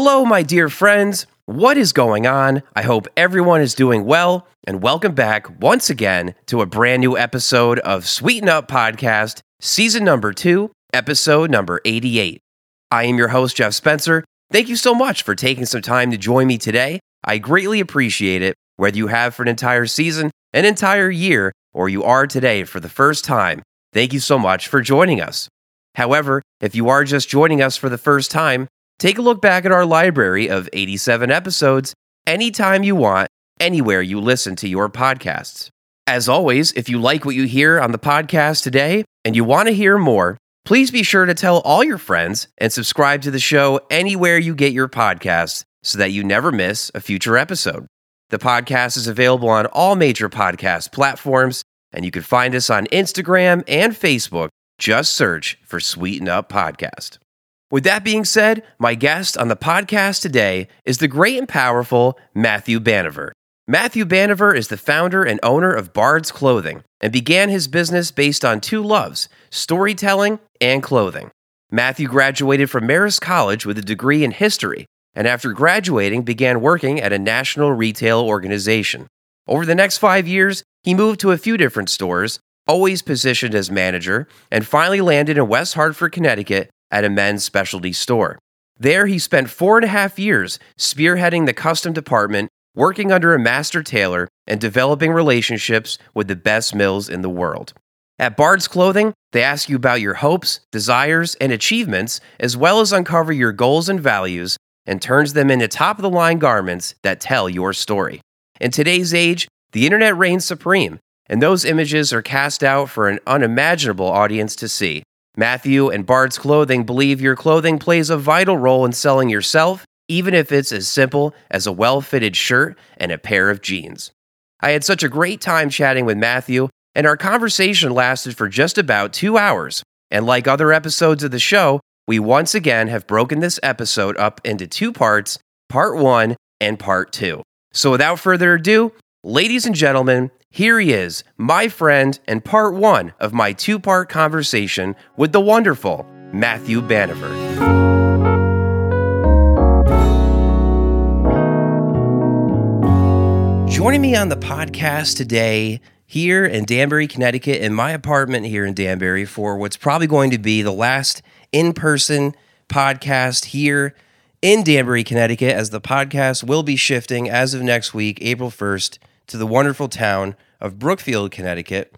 Hello, my dear friends. What is going on? I hope everyone is doing well, and welcome back once again to a brand new episode of Sweeten Up Podcast, season number two, episode number 88. I am your host, Jeff Spencer. Thank you so much for taking some time to join me today. I greatly appreciate it, whether you have for an entire season, an entire year, or you are today for the first time. Thank you so much for joining us. However, if you are just joining us for the first time, take a look back at our library of 87 episodes anytime you want, anywhere you listen to your podcasts. As always, if you like what you hear on the podcast today and you want to hear more, please be sure to tell all your friends and subscribe to the show anywhere you get your podcasts so that you never miss a future episode. The podcast is available on all major podcast platforms, and you can find us on Instagram and Facebook. Just search for Sweeten Up Podcast. With that being said, my guest on the podcast today is the great and powerful Matthew Baniver. Matthew Baniver is the founder and owner of Bard's Clothing and began his business based on two loves storytelling and clothing. Matthew graduated from Marist College with a degree in history and after graduating began working at a national retail organization. Over the next five years, he moved to a few different stores, always positioned as manager, and finally landed in West Hartford, Connecticut at a men's specialty store. There, he spent four and a half years spearheading the custom department, working under a master tailor, and developing relationships with the best mills in the world. At Bard's Clothing, they ask you about your hopes, desires, and achievements, as well as uncover your goals and values and turns them into top of the line garments that tell your story. In today's age, the internet reigns supreme, and those images are cast out for an unimaginable audience to see. Matthew and Bard's Clothing believe your clothing plays a vital role in selling yourself, even if it's as simple as a well fitted shirt and a pair of jeans. I had such a great time chatting with Matthew, and our conversation lasted for just about two hours. And like other episodes of the show, we once again have broken this episode up into two parts part one and part two. So without further ado, ladies and gentlemen, here he is, my friend, and part one of my two part conversation with the wonderful Matthew Baniver. Joining me on the podcast today here in Danbury, Connecticut, in my apartment here in Danbury for what's probably going to be the last in person podcast here in Danbury, Connecticut, as the podcast will be shifting as of next week, April 1st, to the wonderful town of Brookfield, Connecticut.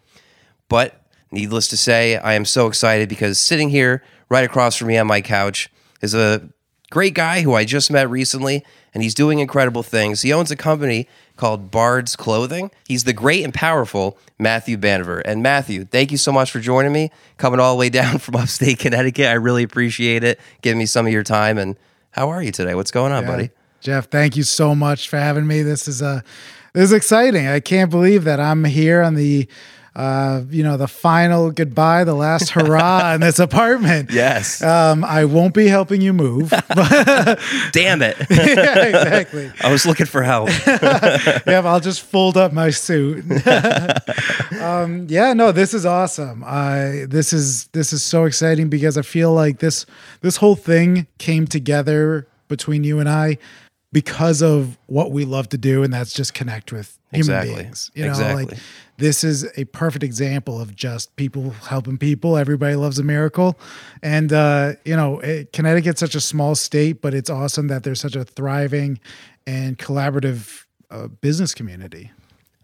But needless to say, I am so excited because sitting here right across from me on my couch is a great guy who I just met recently, and he's doing incredible things. He owns a company called Bard's Clothing. He's the great and powerful Matthew Baniver. And Matthew, thank you so much for joining me, coming all the way down from upstate Connecticut. I really appreciate it, giving me some of your time. And how are you today? What's going on, Yeah. buddy? Jeff, thank you so much for having me. This is uh, this is exciting. I can't believe that I'm here on the uh, you know, the final goodbye, the last hurrah in this apartment. Yes. Um, I won't be helping you move. Damn it. yeah, exactly. I was looking for help. Yeah, I'll just fold up my suit. um, yeah, no, this is awesome. I this is this is so exciting because I feel like this this whole thing came together between you and I because of what we love to do, and that's just connect with human Exactly. beings. You know, Exactly. like this is a perfect example of just people helping people. Everybody loves a miracle, and uh, you know, it, Connecticut's such a small state, but it's awesome that there's such a thriving and collaborative uh, business community.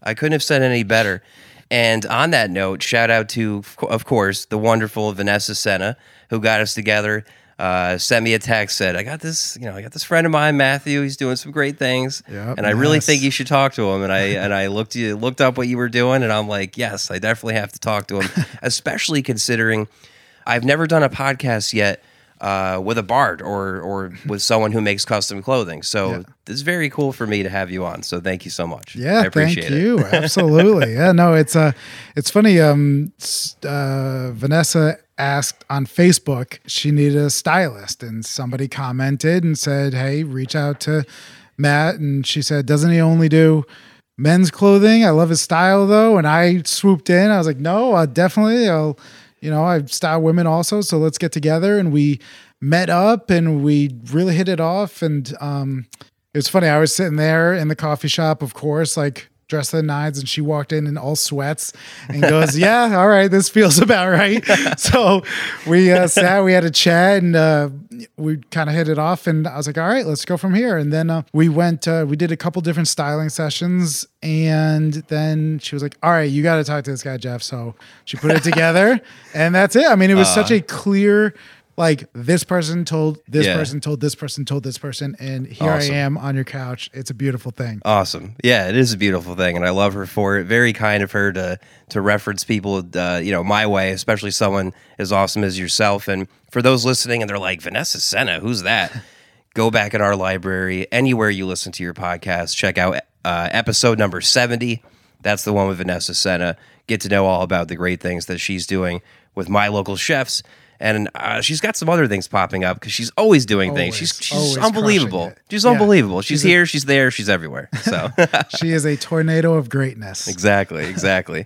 I couldn't have said any better. And on that note, shout out to, of course, the wonderful Vanessa Senna, who got us together. Uh, sent me a text, said, "I got this, you know, I got this friend of mine, Matthew. He's doing some great things, Yep, and I really think you should talk to him." And I and I looked you looked up what you were doing, and I'm like, "Yes, I definitely have to talk to him." Especially considering I've never done a podcast yet uh, with a bard or or with someone who makes custom clothing. So Yeah. this is very cool for me to have you on. So thank you so much. Yeah, I appreciate thank it. you. Absolutely. yeah, no, it's uh it's funny. Um, uh, Vanessa asked on Facebook she needed a stylist, and somebody commented and said, "Hey, reach out to Matt." And she said, "Doesn't he only do?" Men's clothing. I love his style though, and I swooped in. I was like, "No, uh, definitely. I'll, you know, I style women also. So let's get together." And we met up and we really hit it off. And um, it was funny. I was sitting there in the coffee shop, of course, like dressed to the nines, and she walked in in all sweats and goes, "Yeah, all right, this feels about right." so we uh, sat, we had a chat, and uh, we kind of hit it off. And I was like, "All right, let's go from here." And then uh, we went, uh, we did a couple different styling sessions, and then she was like, "All right, you got to talk to this guy, Jeff." So she put it together, and that's it. I mean, it was such a clear like this person told this Yeah. person told this person told this person and here Awesome. I am on your couch. It's a beautiful thing. Awesome. Yeah, it is a beautiful thing, and I love her for it. Very kind of her to to reference people, uh, you know, my way, especially someone as awesome as yourself. And for those listening, and they're like, Vanessa Senna, who's that? Go back in our library, anywhere you listen to your podcast. Check out uh, episode number seventy. That's the one with Vanessa Senna. Get to know all about the great things that she's doing with my local chefs. And uh, she's got some other things popping up because she's always doing things. She's she's unbelievable. She's Yeah. unbelievable. She's, She's a- here. she's there. She's everywhere. So. she is a tornado of greatness. Exactly, exactly.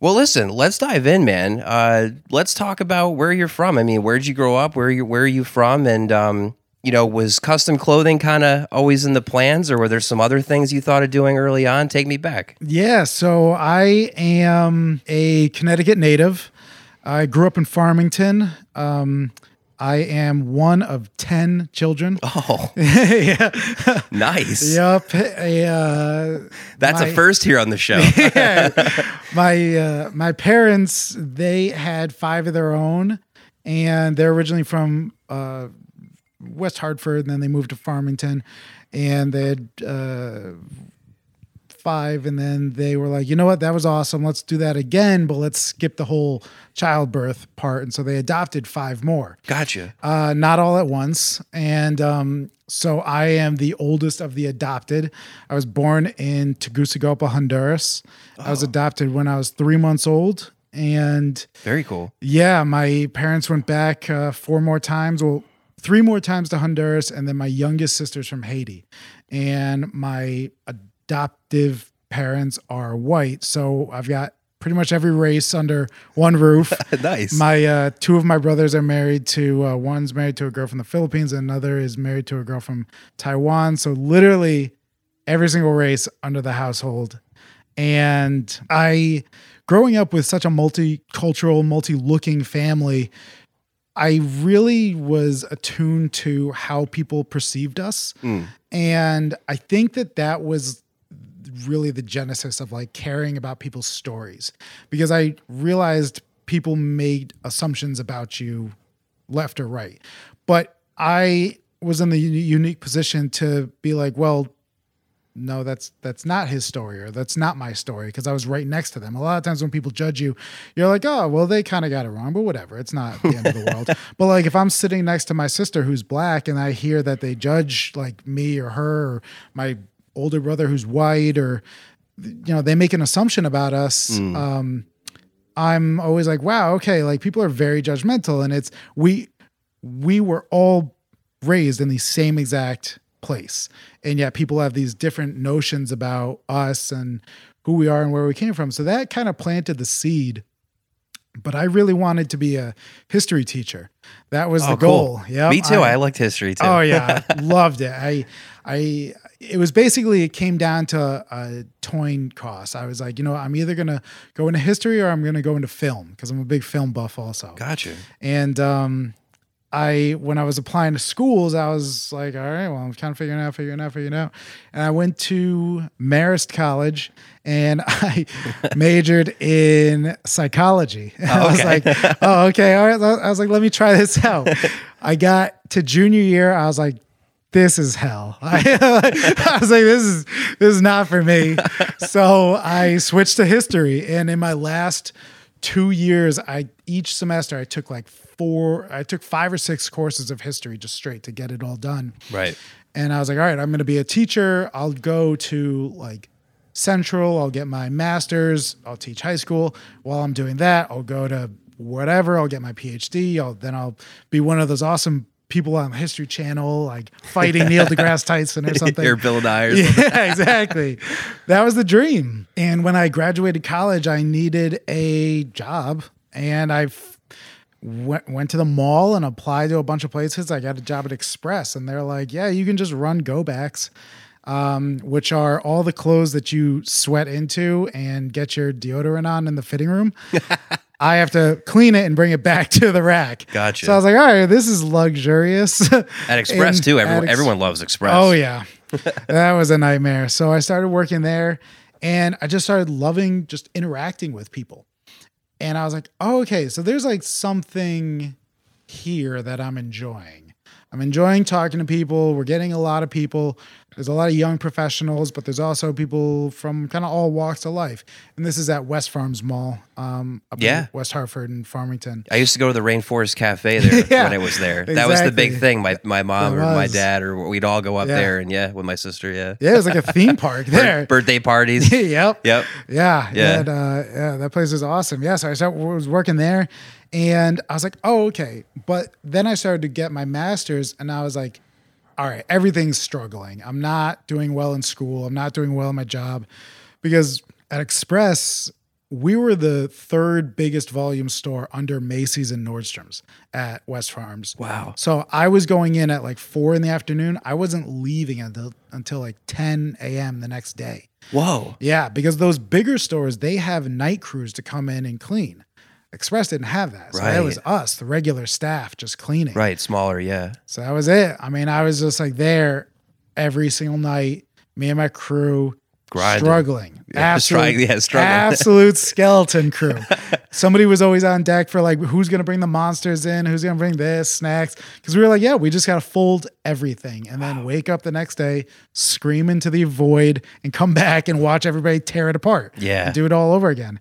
well, listen, let's dive in, man. Uh, let's talk about where you're from. I mean, where'd you grow up? Where you where are you from? And um, you know, was custom clothing kind of always in the plans, or were there some other things you thought of doing early on? Take me back. Yeah, so I am a Connecticut native. I grew up in Farmington. Um, I am one of 10 children. Oh, yeah. nice. Yep. Uh, That's my- a first here on the show. yeah. my uh, my parents they had five of their own, and they're originally from uh, West Hartford, and then they moved to Farmington, and they had uh, five, and then they were like, you know what, that was awesome. Let's do that again, but let's skip the whole childbirth part, and so they adopted five more gotcha. uh, not all at once. And um, so I am the oldest of the adopted. I was born in Tegucigalpa, Honduras. I was adopted when I was three months old. And Very cool. yeah, my parents went back uh, four more times. Well, three more times to Honduras. And then my youngest sister's from Haiti. And my adoptive parents are white. So I've got pretty much every race under one roof. nice. My uh, two of my brothers are married to uh, one's married to a girl from the Philippines, and another is married to a girl from Taiwan. So literally every single race under the household. And I, growing up with such a multicultural, multi-looking family, I really was attuned to how people perceived us, and I think that that was really the genesis of like caring about people's stories because I realized people made assumptions about you left or right. But I was in the unique position to be like, well, no, that's that's not his story or that's not my story because I was right next to them. A lot of times when people judge you, you're like, oh, well, they kind of got it wrong, but whatever. It's not the end of the world. But like if I'm sitting next to my sister who's black and I hear that they judge like me or her or my older brother who's white or you know they make an assumption about us um i'm always like wow okay like people are very judgmental and it's we we were all raised in the same exact place and yet people have these different notions about us and who we are and where we came from so that kind of planted the seed but i really wanted to be a history teacher that was the Oh, cool. goal yeah Me too. I, liked history too. Oh yeah, loved it. I, I, it was basically it came down to a coin cost. I was like, you know, I'm either gonna go into history or I'm gonna go into film because I'm a big film buff also. Gotcha. And um, I when I was applying to schools, I was like, all right, well, I'm kind of figuring out, figuring out, figuring out. And I went to Marist College and I majored in psychology. And I was like, oh, okay, all right. I was like, let me try this out. I got to junior year, I was like, this is hell. I, was like, this is this is not for me. So I switched to history, and in my last two years, I each semester I took like four, I took five or six courses of history just straight to get it all done. Right. And I was like, all right, I'm going to be a teacher. I'll go to like Central. I'll get my master's. I'll teach high school. While I'm doing that, I'll go to whatever. I'll get my PhD. I'll then I'll be one of those awesome people on the History Channel, like fighting Neil deGrasse Tyson or something. You're Bill Nye or. Yeah, exactly. that was the dream. And when I graduated college, I needed a job, and I went, went to the mall and applied to a bunch of places. I got a job at Express, and they're like, "Yeah, you can just run go backs." Um, which are all the clothes that you sweat into and get your deodorant on in the fitting room. I have to clean it and bring it back to the rack. Gotcha. So I was like, all right, this is luxurious. At Express And too. at Everyone, Ex- everyone loves Express. Oh yeah, that was a nightmare. So I started working there, and I just started loving just interacting with people. And I was like, oh, okay, so there's like something here that I'm enjoying. I'm enjoying talking to people. We're getting a lot of people. There's a lot of young professionals, but there's also people from kind of all walks of life. And this is at West Farms Mall, um, up Yeah. in West Hartford and Farmington. I used to go to the Rainforest Cafe there Yeah, when I was there. That was the big thing. My my mom or my dad or we'd all go up Yeah. there and yeah, with my sister. Yeah. Yeah, it was like a theme park there. birthday parties. yep. yep. Yeah, Yeah. yeah, and, uh, yeah. That place is awesome. Yeah, so I started, was working there, and I was like, oh, okay. But then I started to get my master's, and I was like, all right, everything's struggling. I'm not doing well in school. I'm not doing well in my job, because at Express we were the third biggest volume store under Macy's and Nordstrom's at West Farms. Wow. So I was going in at like four in the afternoon. I wasn't leaving until until like 10 a.m. the next day. Whoa. Yeah, because those bigger stores, they have night crews to come in and clean. Express didn't have that. So that was us, the regular staff, just cleaning. Right. Smaller. Yeah. So that was it. I mean, I was just like there every single night, me and my crew Grinding. struggling. Yeah, Absolute, yeah, struggling. absolute skeleton crew. Somebody was always on deck for like, who's going to bring the monsters in? Who's going to bring this, snacks? Because we were like, yeah, we just got to fold everything and then wake up the next day, scream into the void, and come back and watch everybody tear it apart. Yeah. And do it all over again.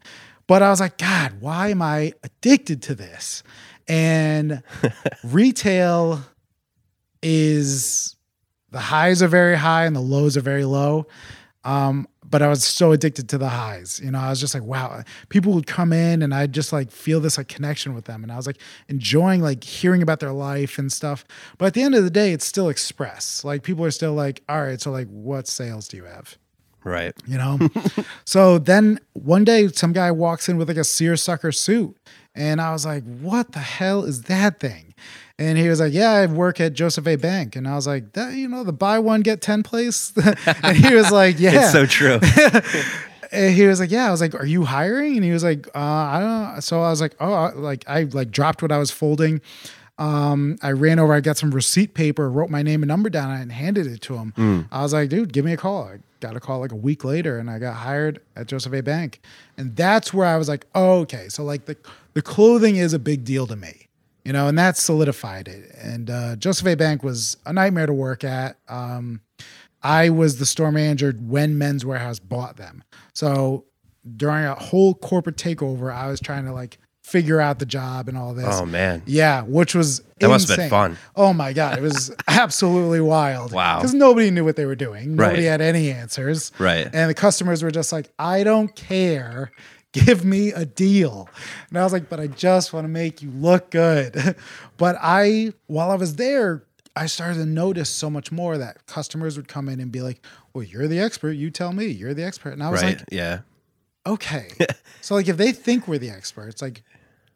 But I was like, God, why am I addicted to this? And retail is the highs are very high and the lows are very low. Um, but I was so addicted to the highs. You know, I was just like, wow, people would come in and I'd just like feel this like connection with them. And I was like enjoying like hearing about their life and stuff. But at the end of the day, it's still express. Like people are still like, all right, so like what sales do you have? Right. you know? so then one day some guy walks in with like a seersucker suit. And I was like, what the hell is that thing? And he was like, yeah, I work at Joseph A. Bank. And I was like, that, you know, the buy one, get 10 place? and he was like, yeah. It's so true. And he was like, "Yeah." I was like, "Are you hiring?" And he was like, uh, "I don't." know. So I was like, "Oh," like I like dropped what I was folding. Um, I ran over. I got some receipt paper, wrote my name and number down, and handed it to him. I was like, "Dude, give me a call." I got a call like a week later, and I got hired at Joseph A. Bank, and that's where I was like, oh, "Okay, so like the the clothing is a big deal to me." You know, and that solidified it. And uh, Joseph A. Bank was a nightmare to work at. Um, I was the store manager when Men's Wearhouse bought them. So during a whole corporate takeover, I was trying to like figure out the job and all this. Oh man. Yeah, which was That must have been fun. Oh my god, it was absolutely wild. Wow. because nobody knew what they were doing. Nobody Right. had any answers. Right. and the customers were just like, "I don't care." Give me a deal. And I was like, but I just want to make you look good. but I, while I was there, I started to notice so much more that customers would come in and be like, well, you're the expert. You tell me you're the expert. And I was Right. like, yeah. okay. so like if they think we're the experts, like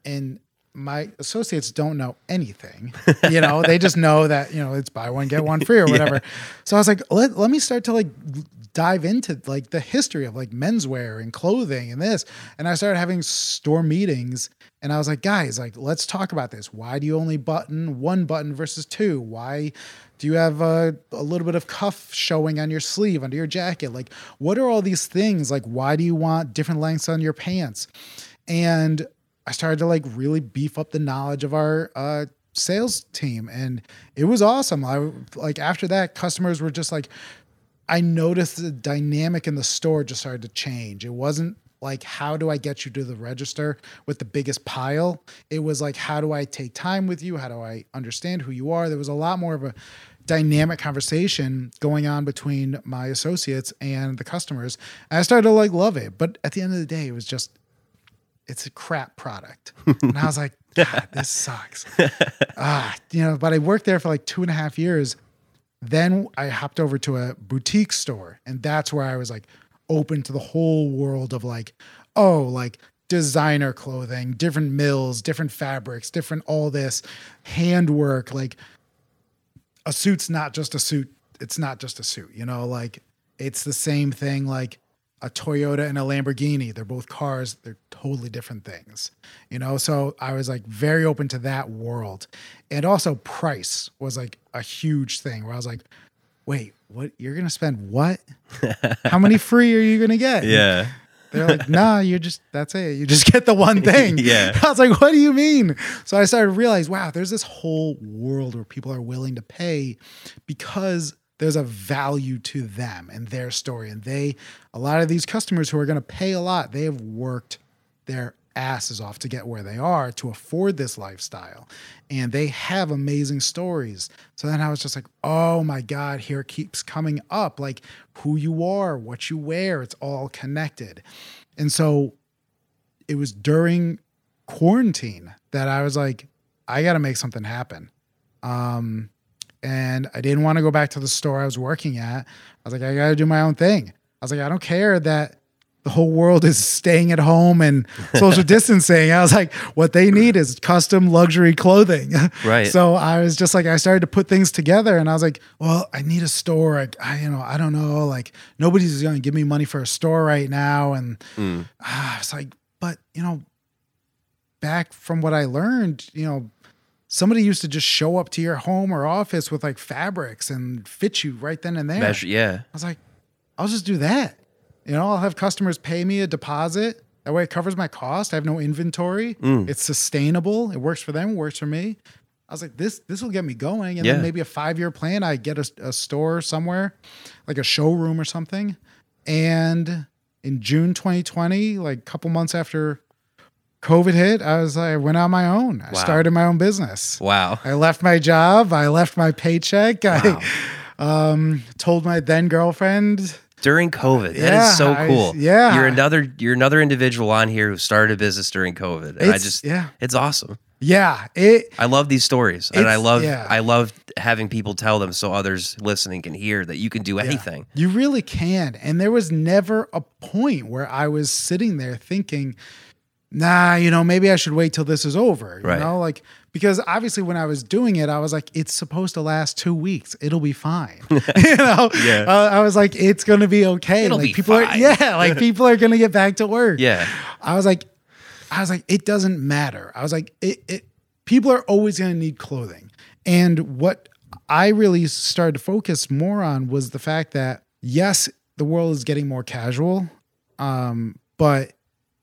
and my associates don't know anything, you know, they just know that, you know, it's buy one, get one free or whatever. So I was like, let, let me start to like dive into like the history of like menswear and clothing and this. And I started having store meetings and I was like, guys, like, let's talk about this. Why do you only button one button versus two? Why do you have a, a little bit of cuff showing on your sleeve under your jacket? Like, what are all these things? Like, why do you want different lengths on your pants? And I started to like really beef up the knowledge of our uh, sales team, and it was awesome. I like after that, customers were just like, I noticed the dynamic in the store just started to change. It wasn't like how do I get you to the register with the biggest pile? It was like how do I take time with you? How do I understand who you are? There was a lot more of a dynamic conversation going on between my associates and the customers. And I started to like love it. But at the end of the day, it was just it's a crap product. and I was like, God, this sucks. ah, you know, but I worked there for like two and a half years. Then I hopped over to a boutique store, and that's where I was like open to the whole world of like, oh, like designer clothing, different mills, different fabrics, different all this handwork. Like a suit's not just a suit. It's not just a suit, you know, like it's the same thing like a Toyota and a Lamborghini. They're both cars, they're totally different things, you know? So I was like very open to that world. And also, price was like a huge thing where I was like, wait, what? You're going to spend what? How many free are you going to get? Yeah. They're like, nah, you're just, that's it. You just get the one thing. Yeah. I was like, what do you mean? So I started to realize, wow, there's this whole world where people are willing to pay because there's a value to them and their story. And they, a lot of these customers who are going to pay a lot, they have worked their asses off to get where they are to afford this lifestyle. And they have amazing stories. So then I was just like, oh my God, here keeps coming up like who you are, what you wear, it's all connected. And so it was during quarantine that I was like, I got to make something happen. Um, and I didn't want to go back to the store I was working at. I was like, I got to do my own thing. I was like, I don't care that the whole world is staying at home and social distancing. I was like, what they need is custom luxury clothing. Right. So I was just like, I started to put things together and I was like, well, I need a store. I, I you know, I don't know. Like nobody's going to give me money for a store right now. And Mm. ah, I was like, but you know, back from what I learned, you know, somebody used to just show up to your home or office with like fabrics and fit you right then and there. Measure, yeah. I was like, I'll just do that. You know, I'll have customers pay me a deposit. That way it covers my cost. I have no inventory. Mm. It's sustainable. It works for them, works for me. I was like, this this will get me going. And Yeah. then maybe a five year plan, I get a, a store somewhere, like a showroom or something. And in June 2020, like a couple months after COVID hit, I was I went on my own. I Wow. started my own business. Wow. I left my job. I left my paycheck. Wow. I um, told my then girlfriend During COVID. that Yeah, is so I- cool. yeah. You're another you're another individual on here who started a business during COVID. And I It's- just yeah. it's awesome. Yeah, it I love these stories. And I love yeah. I love having people tell them so others listening can hear that you can do anything. you really can. And there was never a point where I was sitting there thinking, nah, you know, maybe I should wait till this is over. You Right. know, like because obviously when I was doing it, I was like, it's supposed to last two weeks. It'll be fine. you know, Yeah. Uh, I was like, it's gonna be okay. It'll like be people fine. are, yeah, like people are gonna get back to work. Yeah. I was like, I was like, it doesn't matter. I was like, it, it people are always going to need clothing. And what I really started to focus more on was the fact that yes, the world is getting more casual, um, but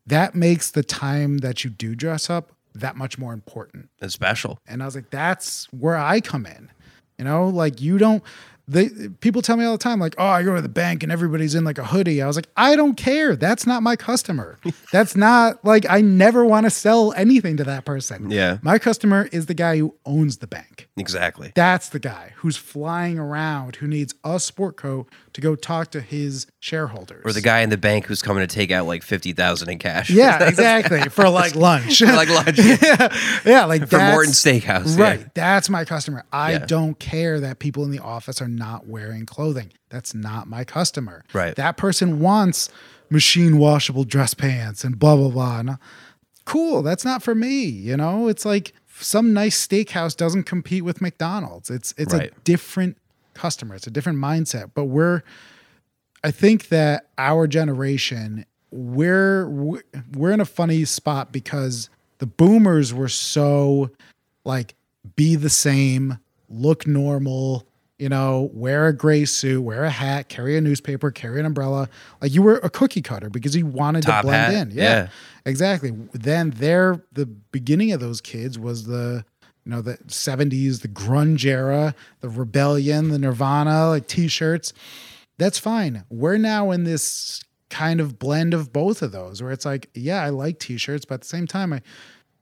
that makes the time that you do dress up that much more important. It's special. And I was like, that's where I come in. You know, like you don't. They people tell me all the time, like, oh, I go to the bank and everybody's in like a hoodie. I was like, I don't care. That's not my customer. That's not like I never want to sell anything to that person. Yeah. My customer is the guy who owns the bank. Exactly. That's the guy who's flying around, who needs a sport coat to go talk to his shareholders. Or the guy in the bank who's coming to take out like fifty thousand in cash. Yeah, exactly. For like lunch. like lunch. yeah, yeah, like For Morton Steakhouse. yeah. Right. That's my customer. I Yeah. don't care that people in the office are not wearing clothing. That's not my customer. Right. That person wants machine washable dress pants and blah blah blah. And, cool. That's not for me. You know, it's like some nice steakhouse doesn't compete with McDonald's. It's it's Right. a different customer. It's a different mindset. But we're I think that our generation we're- we're in a funny spot because the boomers were so like be the same, look normal, you know, wear a gray suit, wear a hat, carry a newspaper, carry an umbrella. Like you were a cookie cutter because you wanted Top to blend hat, in. yeah. Yeah, exactly. Then there, the beginning of those kids was the, you know, the 70s, the grunge era, the rebellion, the Nirvana, like t shirts. That's fine. We're now in this kind of blend of both of those where it's like, yeah, I like t shirts, but at the same time, I,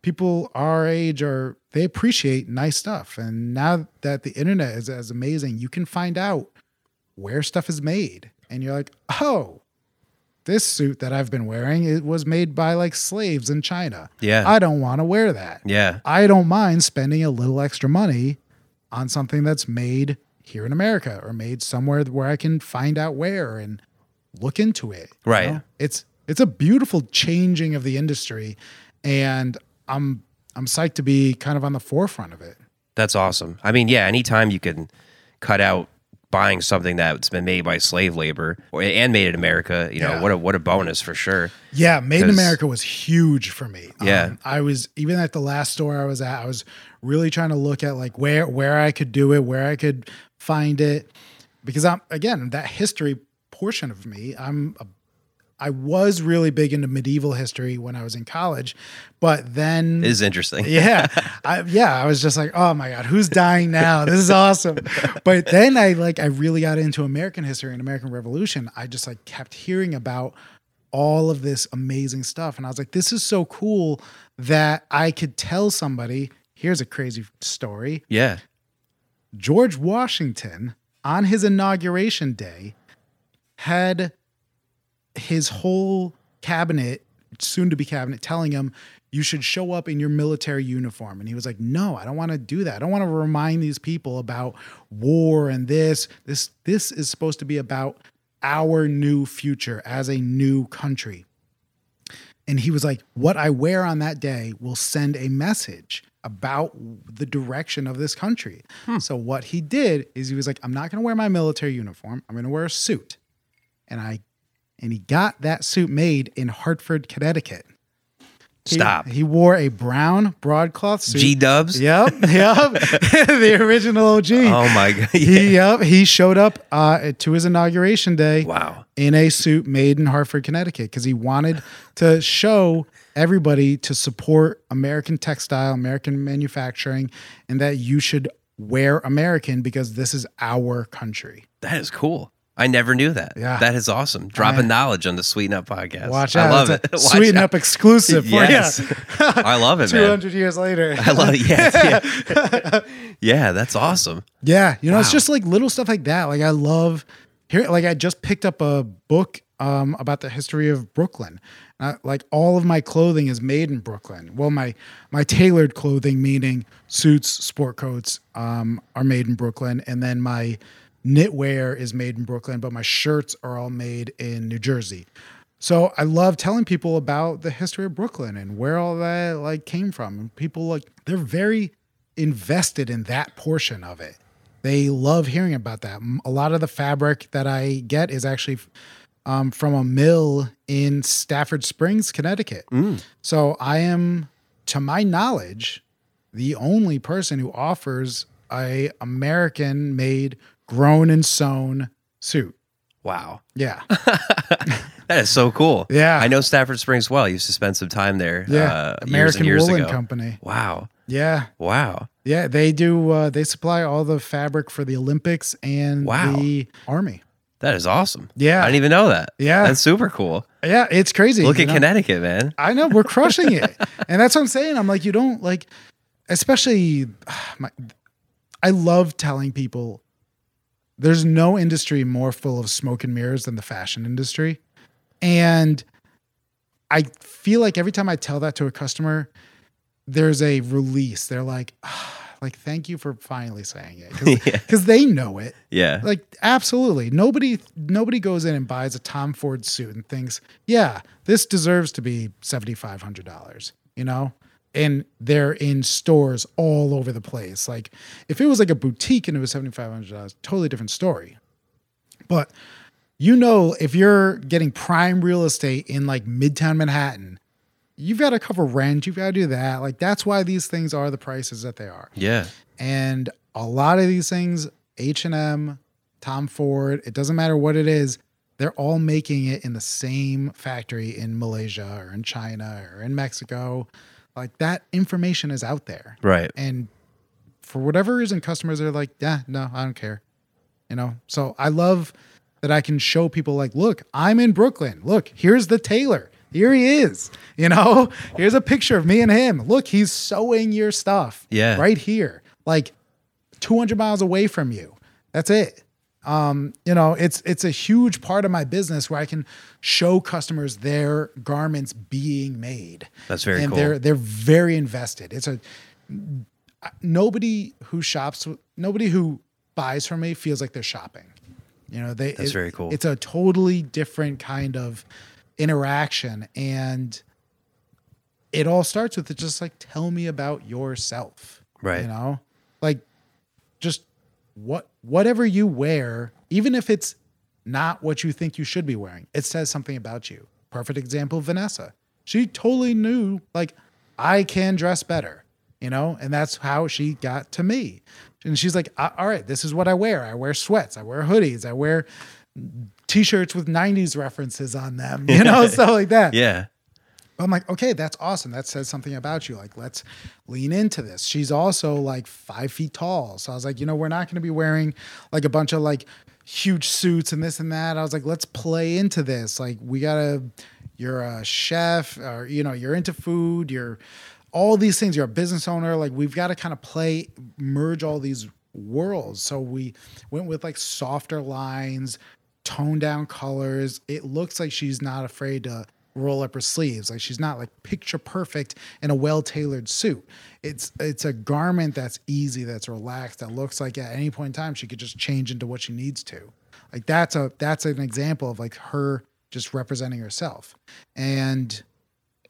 people our age are they appreciate nice stuff and now that the internet is as amazing you can find out where stuff is made and you're like oh this suit that i've been wearing it was made by like slaves in china Yeah. i don't want to wear that Yeah. i don't mind spending a little extra money on something that's made here in america or made somewhere where i can find out where and look into it you Right. know? it's it's a beautiful changing of the industry, and I'm I'm psyched to be kind of on the forefront of it. That's awesome. I mean, yeah, anytime you can cut out buying something that's been made by slave labor or, and made in America, you know, Yeah. what a what a bonus for sure. Yeah, Made in America was huge for me. Um, Yeah. I was even at the last store I was at, I was really trying to look at like where where I could do it, where I could find it, because I'm again that history portion of me. I'm a, I was really big into medieval history when I was in college, but then It is interesting. yeah, I, yeah. I was just like, oh my god, who's dying now? This is awesome. But then I like I really got into American history and American Revolution. I just like kept hearing about all of this amazing stuff, and I was like, this is so cool that I could tell somebody. Here's a crazy story. Yeah. George Washington on his inauguration day had his whole cabinet, soon to be cabinet, telling him you should show up in your military uniform. And he was like, No, I don't want to do that. I don't want to remind these people about war and this. This this is supposed to be about our new future as a new country. And he was like, What I wear on that day will send a message about the direction of this country. Hmm. So, what he did is he was like, I'm not going to wear my military uniform. I'm going to wear a suit. And I, and he got that suit made in Hartford, Connecticut. Stop. He, wore a brown broadcloth suit. G dubs. Yep, yep. the original OG. Oh my god. He, yep, he showed up uh, to his inauguration day Wow. in a suit made in Hartford, Connecticut, because he wanted to show everybody to support American textile, American manufacturing, and that you should wear American because this is our country. That is cool. I never knew that. Yeah. That is awesome. Dropping knowledge on the Sweeten Up podcast. Watch out. I love it. Sweeten up exclusive for Yes. I love it, man. 200 years later. I love it. Yeah. Yeah. yeah, that's awesome. Yeah, you know, it's just like little stuff like that. Like I love here. Like I just picked up a book um, about the history of Brooklyn. Uh, like all of my clothing is made in Brooklyn. Well, my my tailored clothing, meaning suits, sport coats, um, are made in Brooklyn, and then my knitwear is made in Brooklyn. But my shirts are all made in New Jersey. So I love telling people about the history of Brooklyn and where all that like came from. And people like they're very invested in that portion of it. They love hearing about that. A lot of the fabric that I get is actually um, from a mill in Stafford Springs, Connecticut. So I am, to my knowledge, the only person who offers a American made, grown and sewn suit. Wow. Yeah. That is so cool. Yeah. I know Stafford Springs well. I used to spend some time there. Yeah. uh, years American and years Woolen ago. Company. Wow. Yeah. Wow. Yeah. They do, uh, they supply all the fabric for the Olympics and Wow. the Army. That is awesome. Yeah. I didn't even know that. Yeah. That's super cool. Yeah. It's crazy. Look at know? Connecticut, man. I know we're crushing it, and that's what I'm saying. I'm like, you don't like, especially, my, I love telling people, there's no industry more full of smoke and mirrors than the fashion industry, and I feel like every time I tell that to a customer, there's a release. They're like, ah, like thank you for finally saying it, because they know it. Yeah. Like absolutely. Nobody nobody goes in and buys a Tom Ford suit and thinks, "Yeah, this deserves to be $7500." You know? And they're in stores all over the place. Like if it was like a boutique and it was $7500, totally different story. But you know if you're getting prime real estate in like Midtown Manhattan, you've got to cover rent, you've got to do that. Like that's why these things are the prices that they are yeah. and a lot of these things h&m tom ford it doesn't matter what it is they're all making it in the same factory in malaysia or in china or in mexico like that information is out there. Right. and for whatever reason customers are like yeah no i don't care. You know? So i love that i can show people like look i'm in brooklyn. Look here's the tailor. Here he is. You know? Here's a picture of me and him. Look he's sewing your stuff Yeah. right here. Like 200 miles away from you. That's it um, you know it's it's a huge part of my business where i can show customers their garments being made That's very and cool. they're they're very invested it's a nobody who shops nobody who buys from me feels like they're shopping you know they That's it- very cool. it's a totally different kind of interaction and it all starts with just like tell me about yourself Right. you know like just what whatever you wear even if it's not what you think you should be wearing it says something about you. Perfect example vanessa. She totally knew like i can dress better you know? And that's how she got to me. And she's like all right this is what i wear. I wear sweats. I wear hoodies. I wear t-shirts with 90s references on them you know stuff like that. Yeah. I'm like, okay, that's awesome. That says something about you. Like, let's lean into this. She's also like five feet tall. So I was like, you know, we're not going to be wearing like a bunch of like huge suits and this and that. I was like, let's play into this. Like, we got to, you're a chef or, you know, you're into food, you're all these things, you're a business owner. Like, we've got to kind of play, merge all these worlds. So we went with like softer lines, toned down colors. It looks like she's not afraid to roll up her sleeves. Like she's not like picture perfect in a well-tailored suit. It's it's a garment that's easy, that's relaxed, that looks like at any point in time she could just change into what she needs to. Like that's a that's an example of like her just representing herself. And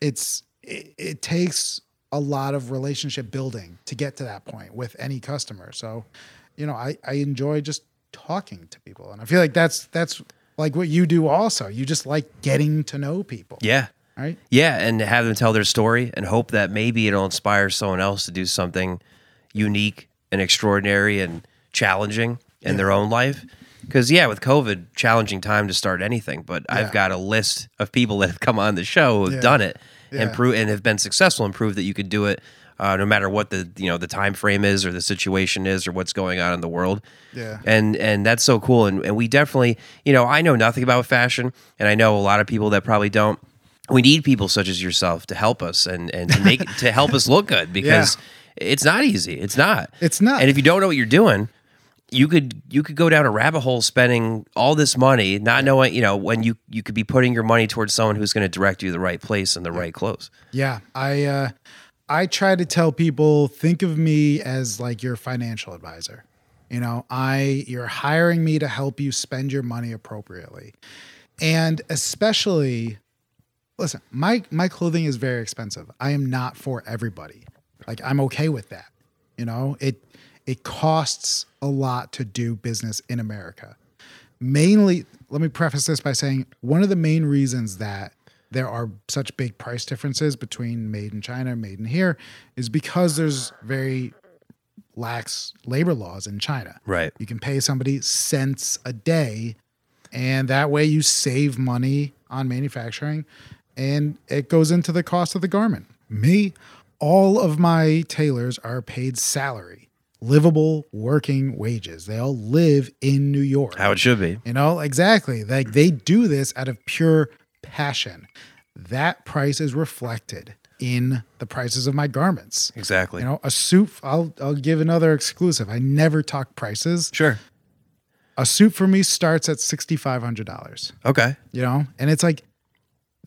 it's it, it takes a lot of relationship building to get to that point with any customer. So, you know, I I enjoy just talking to people and I feel like that's that's like what you do also. You just like getting to know people, Yeah. right? Yeah, and have them tell their story and hope that maybe it'll inspire someone else to do something unique and extraordinary and challenging in their own life. Because yeah, with COVID, challenging time to start anything. But Yeah. I've got a list of people that have come on the show who have Yeah. done it and Yeah. prove and have been successful and proved that you could do it. Uh, no matter what the you know the time frame is or the situation is or what's going on in the world, Yeah. and and that's so cool. And, and we definitely you know i know nothing about fashion and i know a lot of people that probably don't. We need people such as yourself to help us and and to make to help us look good because it's not easy. It's not. It's not. and if you don't know what you're doing you could you could go down a rabbit hole spending all this money not knowing you know when you you could be putting your money towards someone who's going to direct you to the right place and the right clothes. Yeah, I uh, I try to tell people think of me as like your financial advisor. You know, I you're hiring me to help you spend your money appropriately, and especially, listen, my my clothing is very expensive. I am not for everybody. Like I'm okay with that. You know, it it costs a lot to do business in America mainly let me preface this by saying one of the main reasons that there are such big price differences between made in China made in here is because there's very lax labor laws in China. right You can pay somebody cents a day, and that way you save money on manufacturing and it goes into the cost of the garment. Me, all of my tailors are paid salary, livable working wages. They all live in New York. how it should be You know, exactly. Like they do this out of pure passion. That price is reflected in the prices of my garments. exactly You know, a suit, I'll I'll give another exclusive. I never talk prices. sure A suit for me starts at $6500, okay you know? And it's like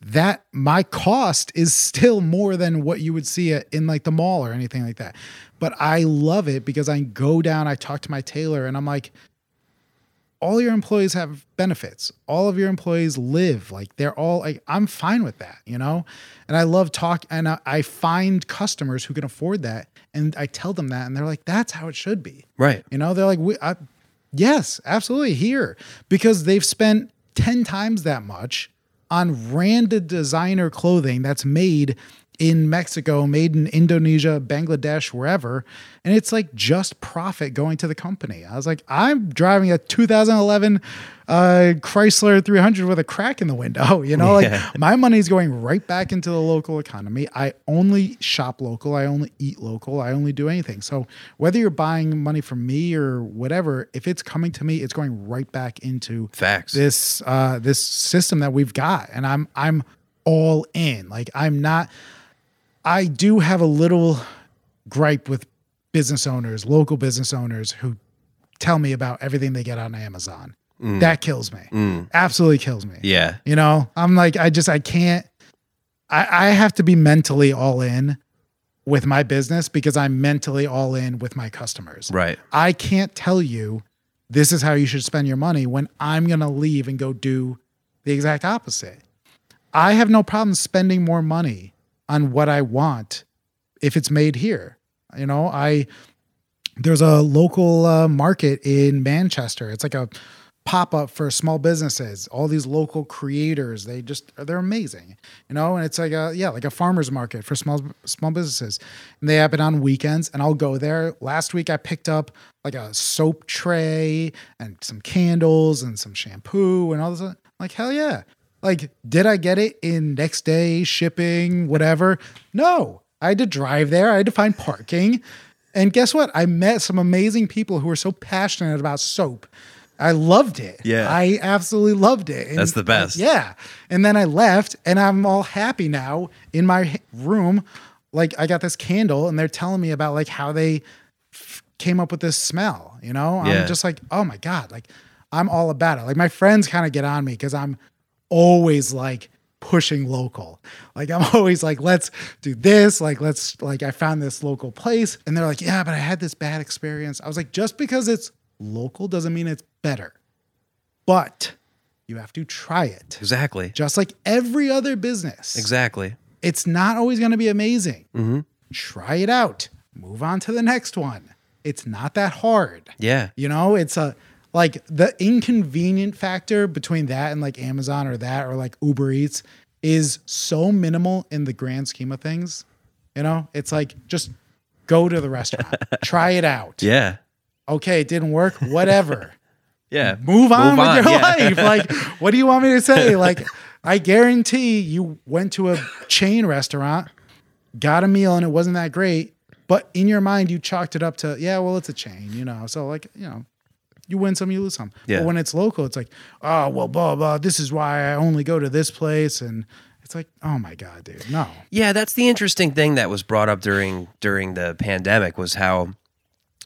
that my cost is still more than what you would see it in like the mall or anything like that. But I love it because I go down, I talk to my tailor and I'm like all your employees have benefits. All of your employees live like they're all like I'm fine with that, you know? And I love talk and I, I find customers who can afford that and I tell them that and they're like that's how it should be. right You know, they're like, we, I, yes, absolutely here because they've spent 10 times that much on random designer clothing that's made in Mexico, made in Indonesia, Bangladesh, wherever. And it's like just profit going to the company. I was like, I'm driving a 2011 uh, Chrysler 300 with a crack in the window. You know, like Yeah. my money's going right back into the local economy. I only shop local. I only eat local. I only do anything. So whether you're buying money from me or whatever, if it's coming to me, it's going right back into facts this uh, this system that we've got, and I'm I'm all in. Like I'm not. I do have a little gripe with business owners, local business owners who tell me about everything they get on Amazon. Mm. That kills me. Mm. Absolutely kills me. yeah You know, I'm like, I just, I can't, I, I have to be mentally all in with my business because I'm mentally all in with my customers. right I can't tell you this is how you should spend your money when I'm going to leave and go do the exact opposite. I have no problem spending more money on what I want if it's made here. You know, I there's a local uh, market in Manchester. It's like a pop up for small businesses. All these local creators, they just they're amazing, you know. And it's like a yeah, like a farmers market for small small businesses. And they happen on weekends, and I'll go there. Last week I picked up like a soap tray and some candles and some shampoo and all this. Like hell yeah! Like did I get it in next day shipping whatever? No, I had to drive there. I had to find parking. And guess what? I met some amazing people who were so passionate about soap. I loved it. Yeah. I absolutely loved it. And, That's the best. yeah. And then I left and I'm all happy now in my room. Like I got this candle and they're telling me about like how they f- came up with this smell, you know? Yeah. I'm just like, oh my God. Like I'm all about it. Like my friends kind of get on me because I'm always like pushing local. Like I'm always like, let's do this. Like, let's like I found this local place. And they're like, yeah, but I had this bad experience. I was like, just because it's local doesn't mean it's better. But you have to try it. Exactly. Just like every other business. Exactly. It's not always going to be amazing. Mm-hmm. Try it out. Move on to the next one. It's not that hard. Yeah. You know, it's a like the inconvenient factor between that and like Amazon or that or like Uber Eats is so minimal in the grand scheme of things. You know, it's like just go to the restaurant, try it out. Yeah. Okay, it didn't work, whatever. Yeah. Move on Move with on, your yeah. life. Like, what do you want me to say? Like, I guarantee you went to a chain restaurant, got a meal, and it wasn't that great. But in your mind, you chalked it up to, yeah, well, it's a chain, you know. So, like, you know, you win some, you lose some. Yeah. But when it's local, it's like, oh, well, blah, blah. This is why I only go to this place. And it's like, oh my God, dude, no. Yeah, that's the interesting thing that was brought up during during the pandemic was how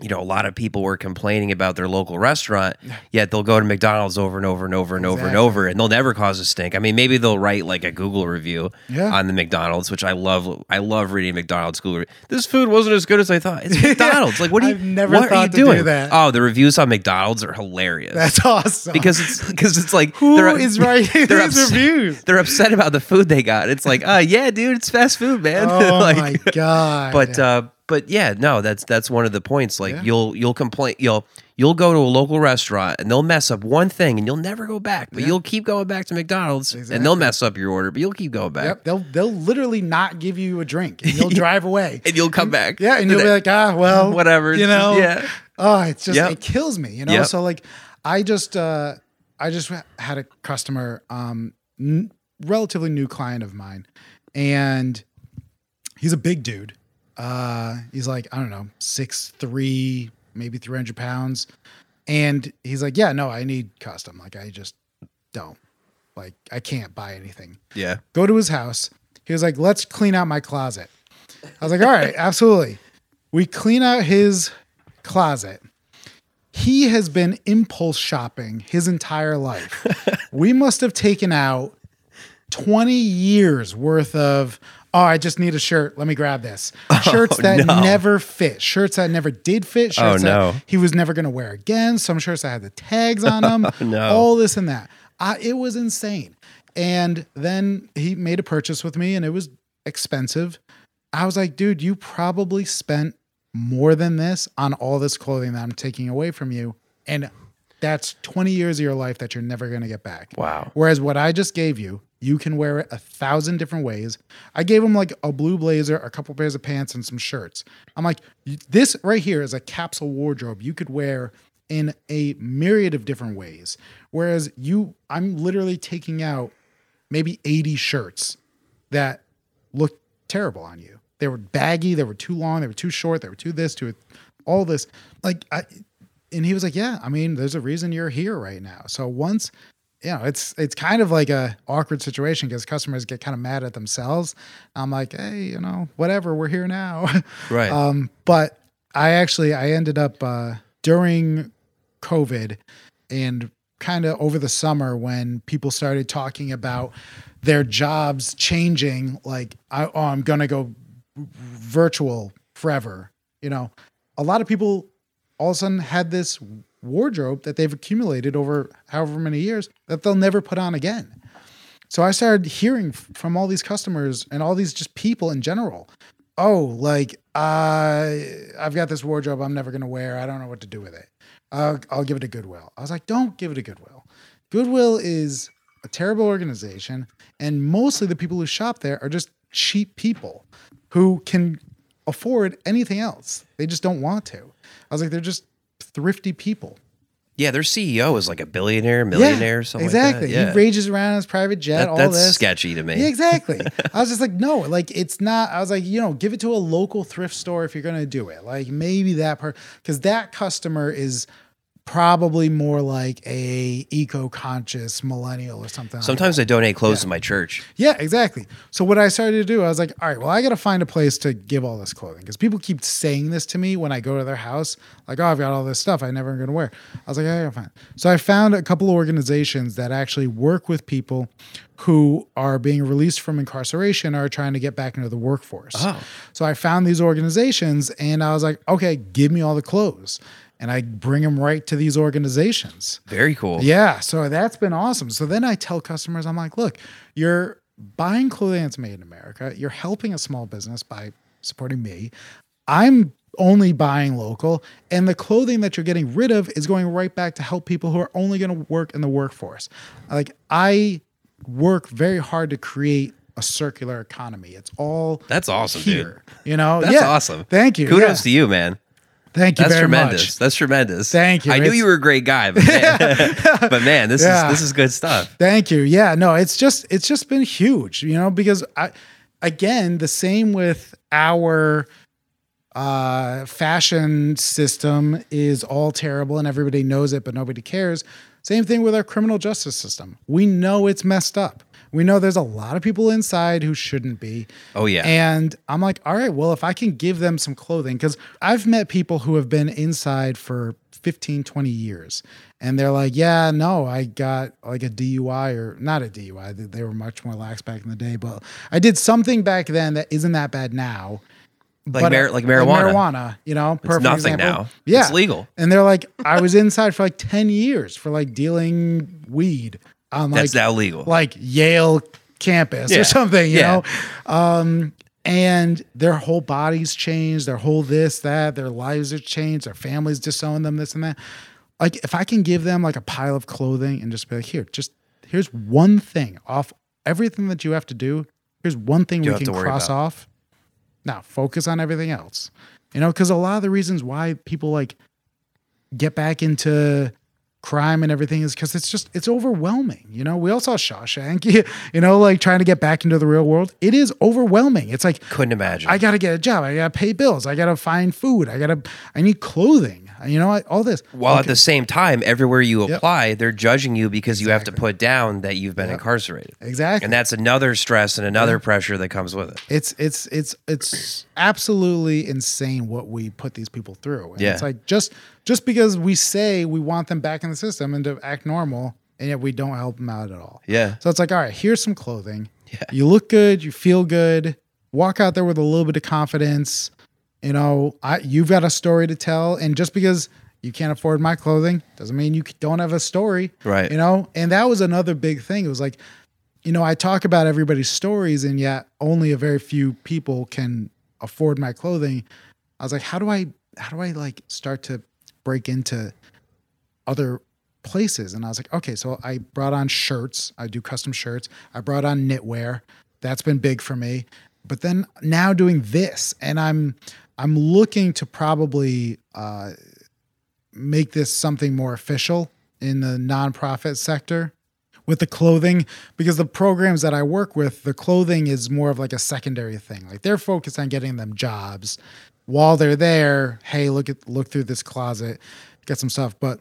you know a lot of people were complaining about their local restaurant, yet they'll go to McDonald's over and over and over and over and Exactly. over, and they'll never cause a stink. I mean, maybe they'll write like a Google review Yeah. on the McDonald's, which I love. I love reading McDonald's Google. Re- this food wasn't as good as I thought. It's McDonald's. Like, what are you? I've never what are you to do doing? that. Oh, the reviews on McDonald's are hilarious. That's awesome. because it's because it's like who they're- is writing they're these upset- reviews? They're upset about the food they got. It's like, uh, yeah, dude, it's fast food, man. Oh like, my God. but uh, but yeah, no, that's that's one of the points. Like Yeah. you'll you'll complain, you'll you'll go to a local restaurant and they'll mess up one thing and you'll never go back, but Yeah. you'll keep going back to McDonald's and they'll mess up your order, but you'll keep going back Yep, they'll they'll literally not give you a drink and you'll drive away. and you'll come back. Yeah, and you'll be like, ah, well, whatever, you know. yeah. Oh, it's just Yep. it kills me, you know. Yep. So like, I just uh, I just had a customer, um, n- relatively new client of mine, and he's a big dude. Uh, he's like I don't know, six three, maybe three hundred pounds, and he's like, yeah, no, I need custom. Like I just don't, like I can't buy anything yeah, go to his house. He was like, let's clean out my closet. I was like, all right, absolutely. We clean out his closet. He has been impulse shopping his entire life. we must have taken out 20 years worth of, oh, I just need a shirt. Let me grab this. Oh, shirts that no. never fit, shirts that never did fit, Oh, shirts no. that he was never going to wear again, some shirts that had the tags on them, oh, no. all this and that. I, it was insane. And then he made a purchase with me and it was expensive. I was like, dude, you probably spent more than this on all this clothing that I'm taking away from you. And that's 20 years of your life that you're never going to get back. wow, Whereas what I just gave you, you can wear it a thousand different ways. I gave him like a blue blazer, a couple pairs of pants, and some shirts. I'm like, this right here is a capsule wardrobe you could wear in a myriad of different ways. Whereas you, I'm literally taking out maybe 80 shirts that look terrible on you. They were baggy, they were too long, they were too short, they were too this, too all this. Like I and he was like, "Yeah, I mean, there's a reason you're here right now." So once, you know, it's it's kind of like a awkward situation because customers get kind of mad at themselves. I'm like, "Hey, you know, whatever, we're here now." right, um, but I actually I ended up uh, during COVID and kind of over the summer when people started talking about their jobs changing. Like, I, oh, I'm gonna go virtual forever. You know, a lot of people all of a sudden had this wardrobe that they've accumulated over however many years that they'll never put on again. So I started hearing from all these customers and all these just people in general. Oh, like uh, I've got this wardrobe I'm never gonna wear. I don't know what to do with it. I'll, I'll give it to Goodwill. I was like, don't give it to Goodwill. Goodwill is a terrible organization, and mostly the people who shop there are just cheap people who can afford anything else. They just don't want to. I was like, they're just thrifty people. Yeah, their CEO is like a billionaire, millionaire, something exactly. like that. Yeah. He rages around in his private jet. That- all that's this. sketchy to me. Yeah, exactly. I was just like, no, like it's not. I was like, you know, give it to a local thrift store if you're gonna do it. Like maybe that part, because that customer is probably more like a eco-conscious millennial or something. like Sometimes I donate clothes to my church. yeah, exactly. So what I started to do, I was like, all right, well, I got to find a place to give all this clothing because people keep saying this to me when I go to their house, like, oh, I've got all this stuff I never going to wear. I was like, I gotta find. So I found a couple of organizations that actually work with people who are being released from incarceration are trying to get back into the workforce. Oh. So I found these organizations and I was like, okay, give me all the clothes. And I bring them right to these organizations. Very cool. Yeah, so that's been awesome. So then I tell customers, I'm like, look, you're buying clothing that's made in America. You're helping a small business by supporting me. I'm only buying local, and the clothing that you're getting rid of is going right back to help people who are only going to work in the workforce. Like I work very hard to create a circular economy. It's all That's awesome, dude. You know, That's Yeah. awesome. Thank you. Kudos yeah. to you, man. Thank you That's very tremendous. much. That's tremendous. Thank you. I knew you were a great guy, but man, but man this Yeah. is this is good stuff. Thank you. Yeah, no, it's just it's just been huge, you know, because I again, the same with our uh fashion system is all terrible and everybody knows it but nobody cares. Same thing with our criminal justice system. We know it's messed up. We know there's a lot of people inside who shouldn't be. Oh yeah. And I'm like, all right, well, if I can give them some clothing, because I've met people who have been inside for 15, 20 years. And they're like, yeah, no, I got like a DUI or not a DUI. They- were much more lax back in the day, but I did something back then that isn't that bad now. like, But, mar- uh, like marijuana. marijuana, you know, It's perfect nothing example. now. Yeah. It's legal. And they're like, I was inside for like 10 years for like dealing weed on like That's now legal. like Yale campus Yeah. or something, you Yeah. know? Um, and their whole bodies changed, their whole this, that, their lives are changed, their families disown them, this and that. Like, if I can give them like a pile of clothing and just be like, here, just here's one thing off everything that you have to do. Here's one thing You we can cross about. off. Now, focus on everything else. You know, because a lot of the reasons why people like get back into crime and everything is because it's just it's overwhelming. You know, we all saw Shawshank. You know, like trying to get back into the real world. It is overwhelming. It's like Couldn't imagine. I got to get a job. I got to pay bills. I got to find food. I got to. I need clothing. You know, I- all this. While at the same time, everywhere you Yep. apply, they're judging you because you have to put down that you've been incarcerated. exactly. And that's another stress and another pressure that comes with it. it's it's it's it's absolutely insane what we put these people through. And Yeah. it's like just just because we say we want them back in the system and to act normal, and yet we don't help them out at all. Yeah. So it's like, all right, here's some clothing. Yeah. You look good, you feel good. Walk out there with a little bit of confidence. You know, I you've got a story to tell, and just because you can't afford my clothing doesn't mean you don't have a story. Right. You know, and that was another big thing. It was like, you know, I talk about everybody's stories, and yet only a very few people can afford my clothing. I was like, how do I how do I like start to break into other places? And I was like, okay, so I brought on shirts. I do custom shirts. I brought on knitwear. That's been big for me. But then now doing this, and I'm I'm looking to probably uh, make this something more official in the nonprofit sector with the clothing because the programs that I work with, the clothing is more of like a secondary thing. Like they're focused on getting them jobs. While they're there, hey, look at look through this closet, get some stuff. But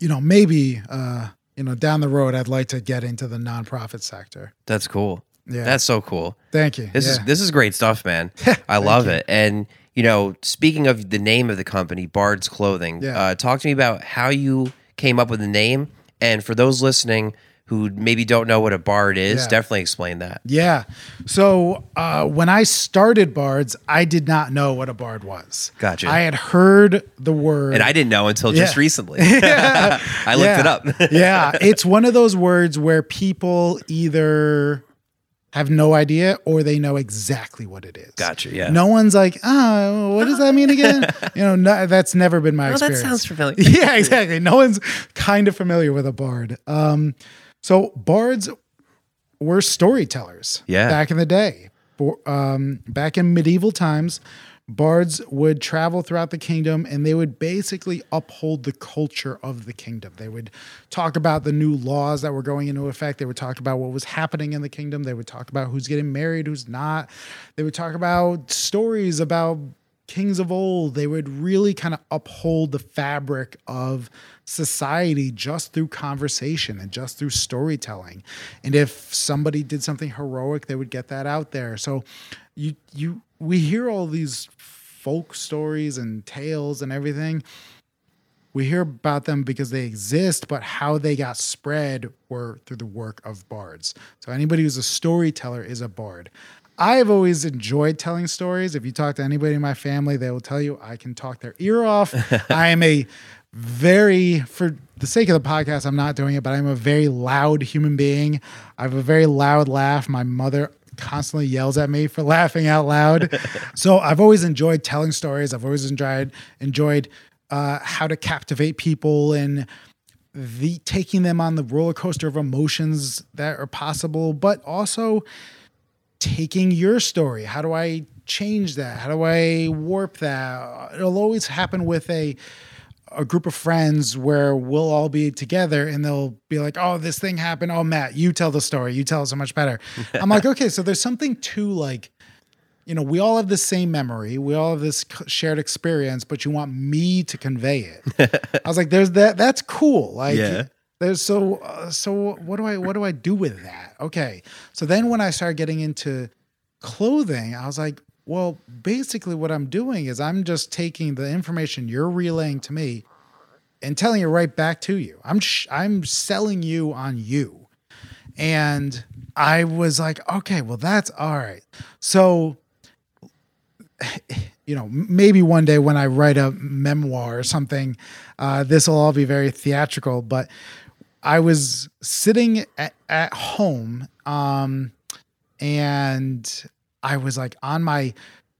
you know, maybe uh, you know, down the road I'd like to get into the nonprofit sector. That's cool. Yeah. That's so cool. Thank you. This yeah. is this is great stuff, man. I love it. And you know, speaking of the name of the company, Bard's Clothing, Yeah. uh, talk to me about how you came up with the name. And for those listening, who maybe don't know what a bard is, Yeah. definitely explain that. Yeah. So uh, when I started Bards, I did not know what a bard was. Gotcha. I had heard the word. And I didn't know until just Yeah. recently. I looked it up. yeah. It's one of those words where people either have no idea or they know exactly what it is. Gotcha, yeah. No one's like, oh, what does that mean again? you know, no, that's never been my Oh, that experience. sounds familiar. yeah, exactly. No one's kind of familiar with a bard. Um, so bards were storytellers. Yeah. Back in the day, For- um, back in medieval times, bards would travel throughout the kingdom and they would basically uphold the culture of the kingdom. They would talk about the new laws that were going into effect. They would talk about what was happening in the kingdom. They would talk about who's getting married, who's not. They would talk about stories about kings of old. They would really kind of uphold the fabric of society just through conversation and just through storytelling. And if somebody did something heroic, they would get that out there. So you you we hear all these folk stories and tales and everything. We hear about them because they exist, but how they got spread were through the work of bards. So anybody who's a storyteller is a bard. I have always enjoyed telling stories. If you talk to anybody in my family, they will tell you I can talk their ear off. I am a very, for the sake of the podcast, I'm not doing it, but I'm a very loud human being. I have a very loud laugh. My mother constantly yells at me for laughing out loud. so I've always enjoyed telling stories. I've always enjoyed enjoyed uh, how to captivate people and the taking them on the roller coaster of emotions that are possible, but also taking your story. How do I change that? How do I warp that? It'll always happen with a a group of friends where we'll all be together and they'll be like, "Oh, this thing happened. Oh, Matt, you tell the story. You tell it so much better." I'm like, "Okay, so there's something to like you know, we all have the same memory. We all have this shared experience, but you want me to convey it. I was like, "There's that. That's cool. Like, Yeah. There's so uh, so. What do I what do I do with that? Okay. So then when I started getting into clothing, I was like, well, basically what I'm doing is I'm just taking the information you're relaying to me and telling it right back to you. I'm sh- I'm selling you on you. And I was like, okay, well that's all right. So you know, maybe one day when I write a memoir or something, uh, this will all be very theatrical. But I was sitting at, at home, um, and I was like on my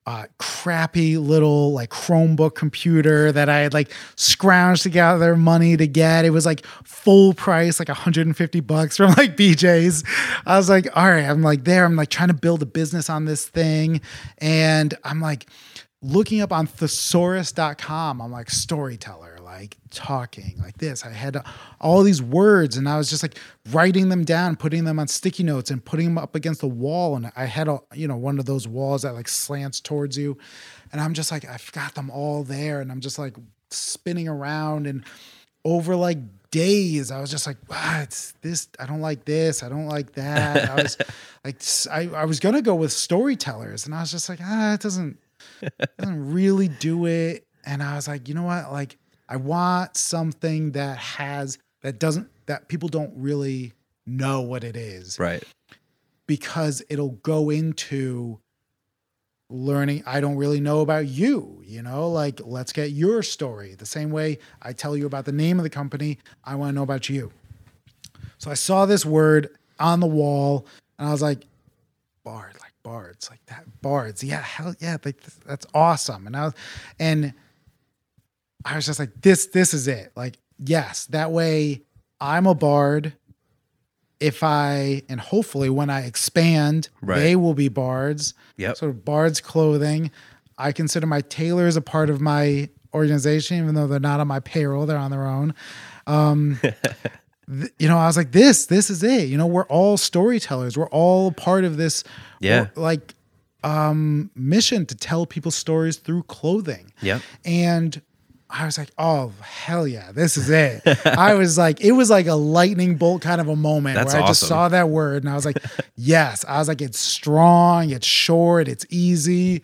uh, crappy little like Chromebook computer that I had like scrounged together money to get. It was like full price, like 150 bucks from like BJ's. I was like, all right, I'm like there. I'm like trying to build a business on this thing. And I'm like looking up on thesaurus.com. I'm like storyteller, like talking like this. I had all these words and I was just like writing them down, putting them on sticky notes and putting them up against the wall. And I had a, you know, one of those walls that like slants towards you. And I'm just like, I've got them all there. And I'm just like spinning around and over like days, I was just like, ah, it's this. I don't like this. I don't like that. I was like, I was gonna go with storytellers, and I was just like, ah, it doesn't, it doesn't really do it. And I was like, you know what? Like, I want something that has that doesn't that people don't really know what it is Right. because it'll go into learning I don't really know about you, you know, like let's get your story. The same way I tell you about the name of the company, I want to know about you. So I saw this word on the wall and I was like bard, like bards, like that bards. Yeah, hell yeah, like that's awesome. And I was and I was just like this this is it. Like yes, that way I'm a bard if I and hopefully when I expand, Right. they will be bards. Yep. Sort of bards clothing. I consider my tailors a part of my organization, even though they're not on my payroll; they're on their own. Um, th- you know, I was like, this, this is it. You know, we're all storytellers. We're all part of this, Yeah. like, um, mission to tell people stories through clothing. Yeah. And I was like, oh, hell yeah, this is it. I was like, it was like a lightning bolt kind of a moment That's where I just saw that word and I was like, yes. I was like, it's strong, it's short, it's easy.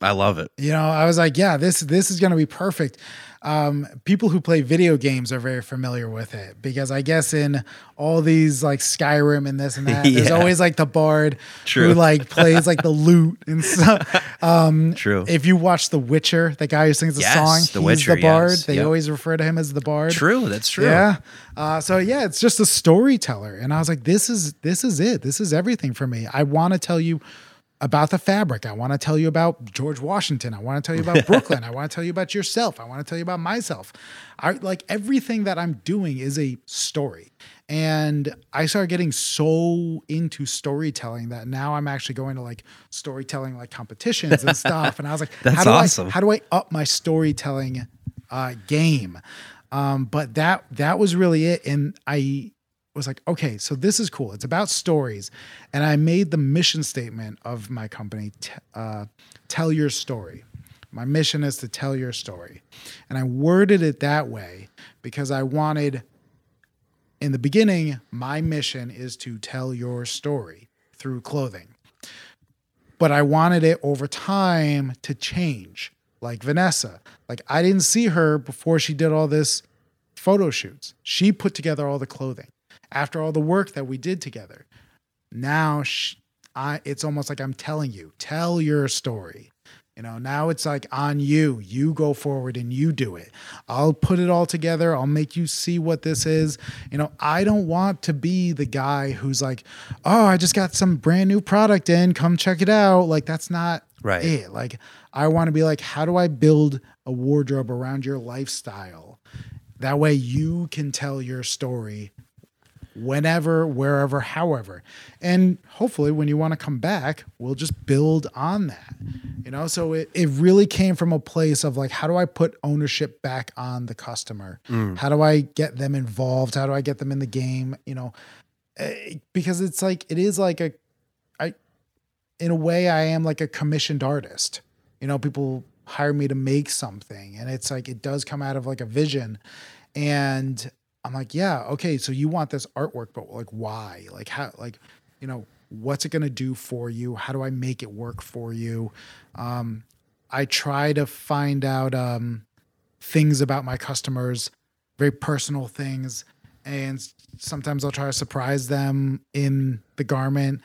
I love it. You know, I was like, yeah, this this is going to be perfect. Um, people who play video games are very familiar with it because I guess in all these like Skyrim and this and that, there's always like the bard True. who like plays like the lute and stuff. Um, True. if you watch The Witcher, the guy who sings the Yes, song, The he's Witcher, the bard. yes. They Yep. always refer to him as the bard. True. That's true. Yeah. Uh, so yeah, it's just a storyteller, and I was like, this is this is it. This is everything for me. I want to tell you about the fabric. I want to tell you about George Washington. I want to tell you about Brooklyn. I want to tell you about yourself. I want to tell you about myself. I like everything that I'm doing is a story. And I started getting so into storytelling that now I'm actually going to like storytelling like competitions and stuff. And I was like, That's how do awesome. I how do I up my storytelling uh, game? Um, but that that was really it. And I was like, okay, so this is cool. It's about stories, and I made the mission statement of my company: t- uh, tell your story. My mission is to tell your story, and I worded it that way because I wanted. In the beginning, my mission is to tell your story through clothing but I wanted it over time to change, like Vanessa. Like I didn't see her before she did all this photo shoots. She put together all the clothing after all the work that we did together. Now sh I, it's almost like I'm telling you, tell your story. You know, now it's like on you. You go forward and you do it. I'll put it all together. I'll make you see what this is. You know, I don't want to be the guy who's like, oh, I just got some brand new product in. Come check it out. Like, that's not Right. it. Like, I want to be like, how do I build a wardrobe around your lifestyle? That way you can tell your story whenever, wherever, however. And hopefully, when you want to come back, we'll just build on that. You know, so it, it really came from a place of like, how do I put ownership back on the customer? How do I get them involved? How do I get them in the game? You know, eh, because it's like, it is like a, I, in a way, I am like a commissioned artist. You know, people hire me to make something, and it's like, it does come out of like a vision. And I'm like, yeah, okay, so you want this artwork, but like, why? Like, how, like, you know, what's it going to do for you? How do I make it work for you? Um, I try to find out um, things about my customers, very personal things. And sometimes I'll try to surprise them in the garment.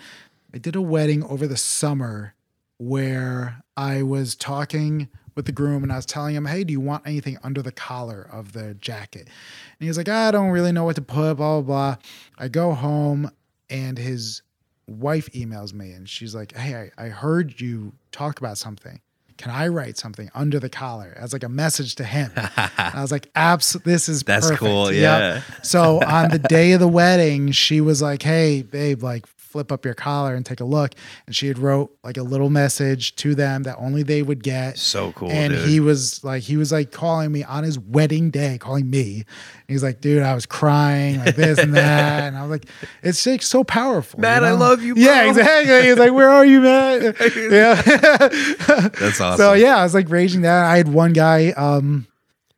I did a wedding over the summer where I was talking with the groom and I was telling him, Hey, do you want anything under the collar of the jacket? And he was like, I don't really know what to put, blah, blah, blah. I go home and his wife emails me and she's like, Hey, I, I heard you talk about something. Can I write something under the collar as like a message to him? I was like, Abs, this is That's perfect." cool, Yep. yeah. So on the day of the wedding, she was like, Hey, babe, like flip up your collar and take a look. And she had wrote like a little message to them that only they would get. So cool, And dude. he was like, he was like calling me on his wedding day, calling me. And he's like, dude, I was crying like this and that. And I was like, it's like so powerful. Matt, I know? love you, Yeah, bro. exactly. He's like, where are you, Matt? yeah. That's awesome. So yeah, I was like raging that. I had one guy, um,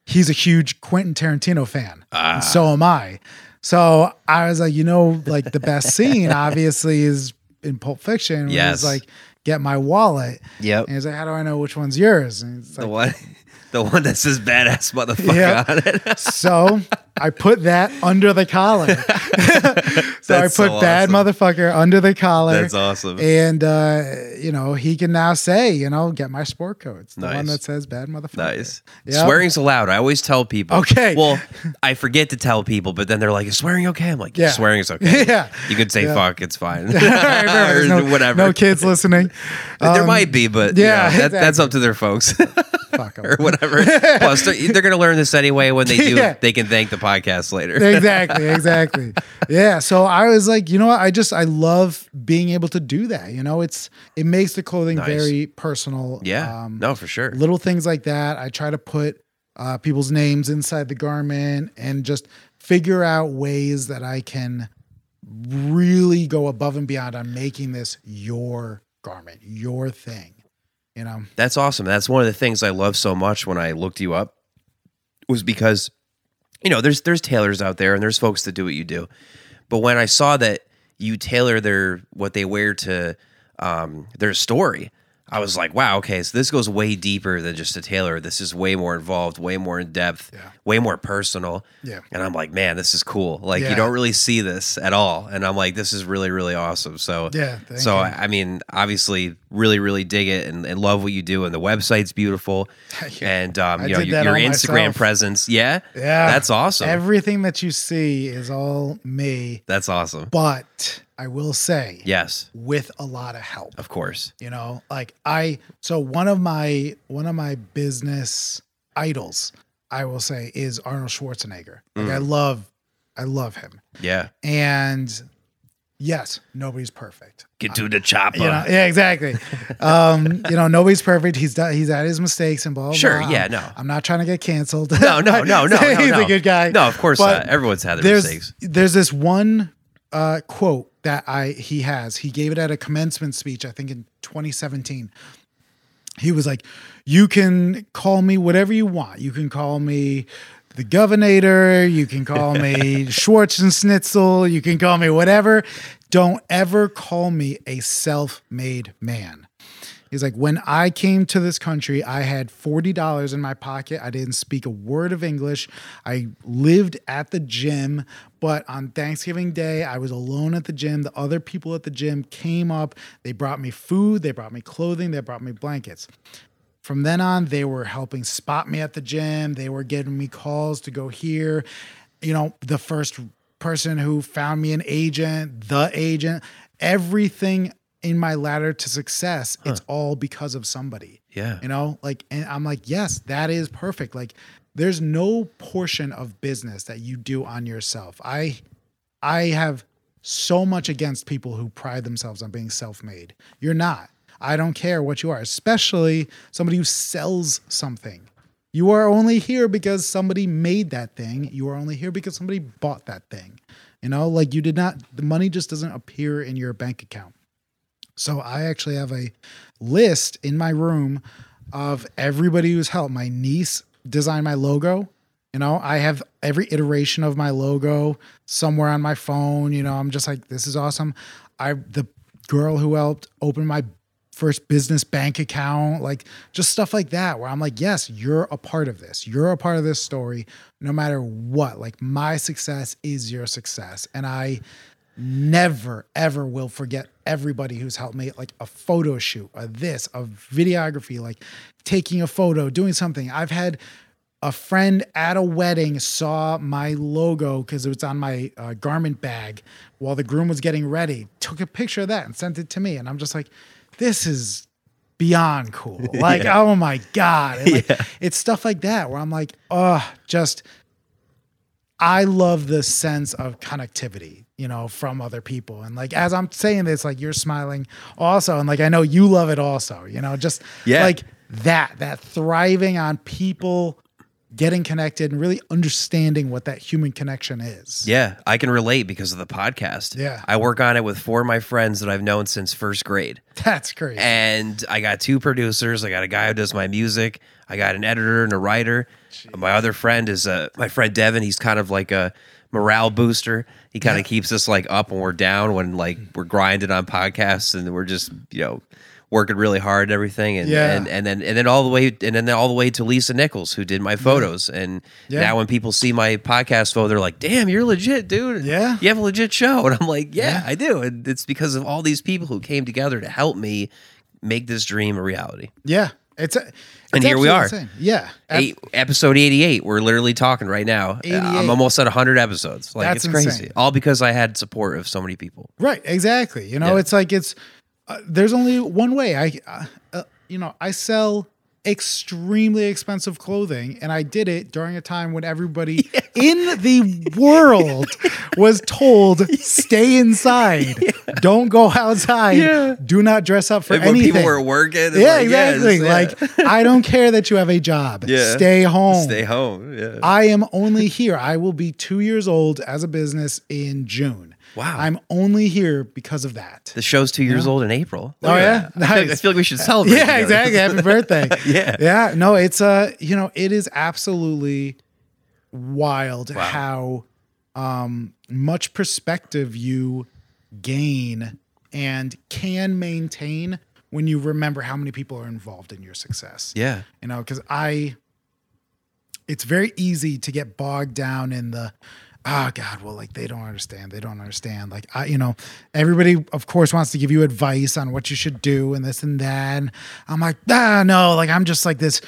he's a huge Quentin Tarantino fan. Ah. So am I. So I was like, you know, like the best scene obviously is in Pulp Fiction. When Yes. It's like, get my wallet. Yep. And he's like, how do I know which one's yours? And it's The one, the one that says badass motherfucker Yeah. on it. so I put that under the collar. so I put so bad awesome. motherfucker under the collar. That's awesome. And uh, you know, he can now say, you know, get my sport coat. It's the one that says bad motherfucker. Nice. Yep. Swearing's allowed. I always tell people. Okay. Well, I forget to tell people, but then they're like, "Is swearing okay?" I'm like, Yeah. "Yeah, swearing is okay. Yeah. You could say Yeah. fuck. It's fine. Right, no, whatever. No kids listening. there Um, might be, but yeah, yeah, that, that's up to their folks Fuck 'em. or whatever. Plus, they're, they're going to learn this anyway. When they do, Yeah. they can thank the podcast later. exactly, exactly. Yeah. So I was like, you know what? I just I love being able to do that. You know, it's it makes the clothing Nice. very personal. yeah. Um, no, for sure. little things like that. I try to put uh, people's names inside the garment and just figure out ways that I can really go above and beyond on making this your garment, your thing. You know, That's awesome. That's one of the things I love so much when I looked you up was because you know, there's there's tailors out there and there's folks that do what you do. But when I saw that you tailor their what they wear to um, their story, I was like, wow, okay, so this goes way deeper than just a tailor. This is way more involved, way more in depth, Yeah. way more personal. Yeah. And I'm like, man, this is cool. Like Yeah. you don't really see this at all. And I'm like, this is really, really awesome. So Yeah, so you. I mean, obviously, really, really dig it and, and love what you do. And the website's beautiful. You. And um, you know, your, your Instagram myself. presence. Yeah. Yeah. That's awesome. Everything that you see is all me, That's awesome. but I will say, Yes, with a lot of help. of course. You know, like I so one of my one of my business idols, I will say, is Arnold Schwarzenegger. Like I love I love him. Yeah. And yes, nobody's perfect. Get to the chopper. You know, yeah, exactly. um, you know, nobody's perfect. He's done, he's had his mistakes and blah blah. Sure, blah. yeah, I'm- no. I'm not trying to get canceled. No, no, no, no, no. he's no. a good guy. No, of course But not. Everyone's had their there's mistakes. there's this one uh, quote that I he has. He gave it at a commencement speech, I think in 2017. He was like, "You can call me whatever you want. You can call me." The governor, you can call me Schwarzenschnitzel, you can call me whatever. Don't ever call me a self made man. He's like, when I came to this country, I had $40 in my pocket. I didn't speak a word of English. I lived at the gym, but on Thanksgiving Day, I was alone at the gym. The other people at the gym came up. They brought me food, they brought me clothing, they brought me blankets. From then on, they were helping spot me at the gym. They were giving me calls to go here. You know, the first person who found me an agent, the agent, everything in my ladder to success, it's all because of somebody. Yeah. You know, like, and I'm like, yes, that is perfect. Like, there's no portion of business that you do on yourself. I, I have so much against people who pride themselves on being self-made. You're not. I don't care what you are, especially somebody who sells something. You are only here because somebody made that thing. You are only here because somebody bought that thing. You know, like you did not, the money just doesn't appear in your bank account. So I actually have a list in my room of everybody who's helped. My niece designed my logo. You know, I have every iteration of my logo somewhere on my phone. You know, I'm just like, this is awesome. I the girl who helped open my first business bank account, like just stuff like that, where I'm like, yes, you're a part of this. You're a part of this story, no matter what. Like my success is your success. And I never ever will forget everybody who's helped me like a photo shoot a this a videography like taking a photo doing something. I've had a friend at a wedding saw my logo because it was on my uh, garment bag while the groom was getting ready took a picture of that and sent it to me and i'm just like this is beyond cool. Like oh my god. Like, it's stuff like that where i'm like oh just I love the sense of connectivity, you know, from other people. And like as I'm saying this, like you're smiling also. And like I know you love it also, you know, just Yeah. like that, that thriving on people getting connected and really understanding what that human connection is. Yeah, I can relate because of the podcast. Yeah. I work on it with four of my friends that I've known since first grade. That's crazy. And I got two producers. I got a guy who does my music. I got an editor and a writer. My other friend is uh, my friend Devin. He's kind of like a morale booster. He kind of keeps us like up when we're down when like we're grinding on podcasts and we're just you know working really hard and everything. And Yeah. and, and then and then all the way and then all the way to Lisa Nichols who did my photos. And Yeah. now when people see my podcast photo, they're like, "Damn, you're legit, dude. Yeah. you have a legit show." And I'm like, "Yeah, Yeah. I do." And it's because of all these people who came together to help me make this dream a reality. yeah. It's, a, And here we are. insane. Yeah. Eight, episode 88. We're literally talking right now. 88. I'm almost at 100 episodes. Like That's it's crazy. insane. All because I had support of so many people. Right, exactly. You know, Yeah. it's like it's uh, there's only one way. I, uh, uh, you know, I sell extremely expensive clothing, and I did it during a time when everybody in the world was told, "Stay inside, don't go outside, Yeah. do not dress up for And when anything." people were working, yeah, like, exactly. yes, yeah. Like I don't care that you have a job. Yeah. Stay home. stay home. Yeah. I am only here. I will be two years old as a business in June. Wow. I'm only here because of that. the show's two years old in April. Oh, Look yeah? that. I, feel like, I feel like we should celebrate. Yeah, together. exactly. Happy birthday. Yeah. Yeah. No, it's uh, you know, it is absolutely wild how um much perspective you gain and can maintain when you remember how many people are involved in your success. Yeah. You know, because I, it's very easy to get bogged down in the, oh God, well, like they don't understand. They don't understand. Like, I, you know, everybody, of course, wants to give you advice on what you should do and this and that. And I'm like, ah, no, like I'm just like this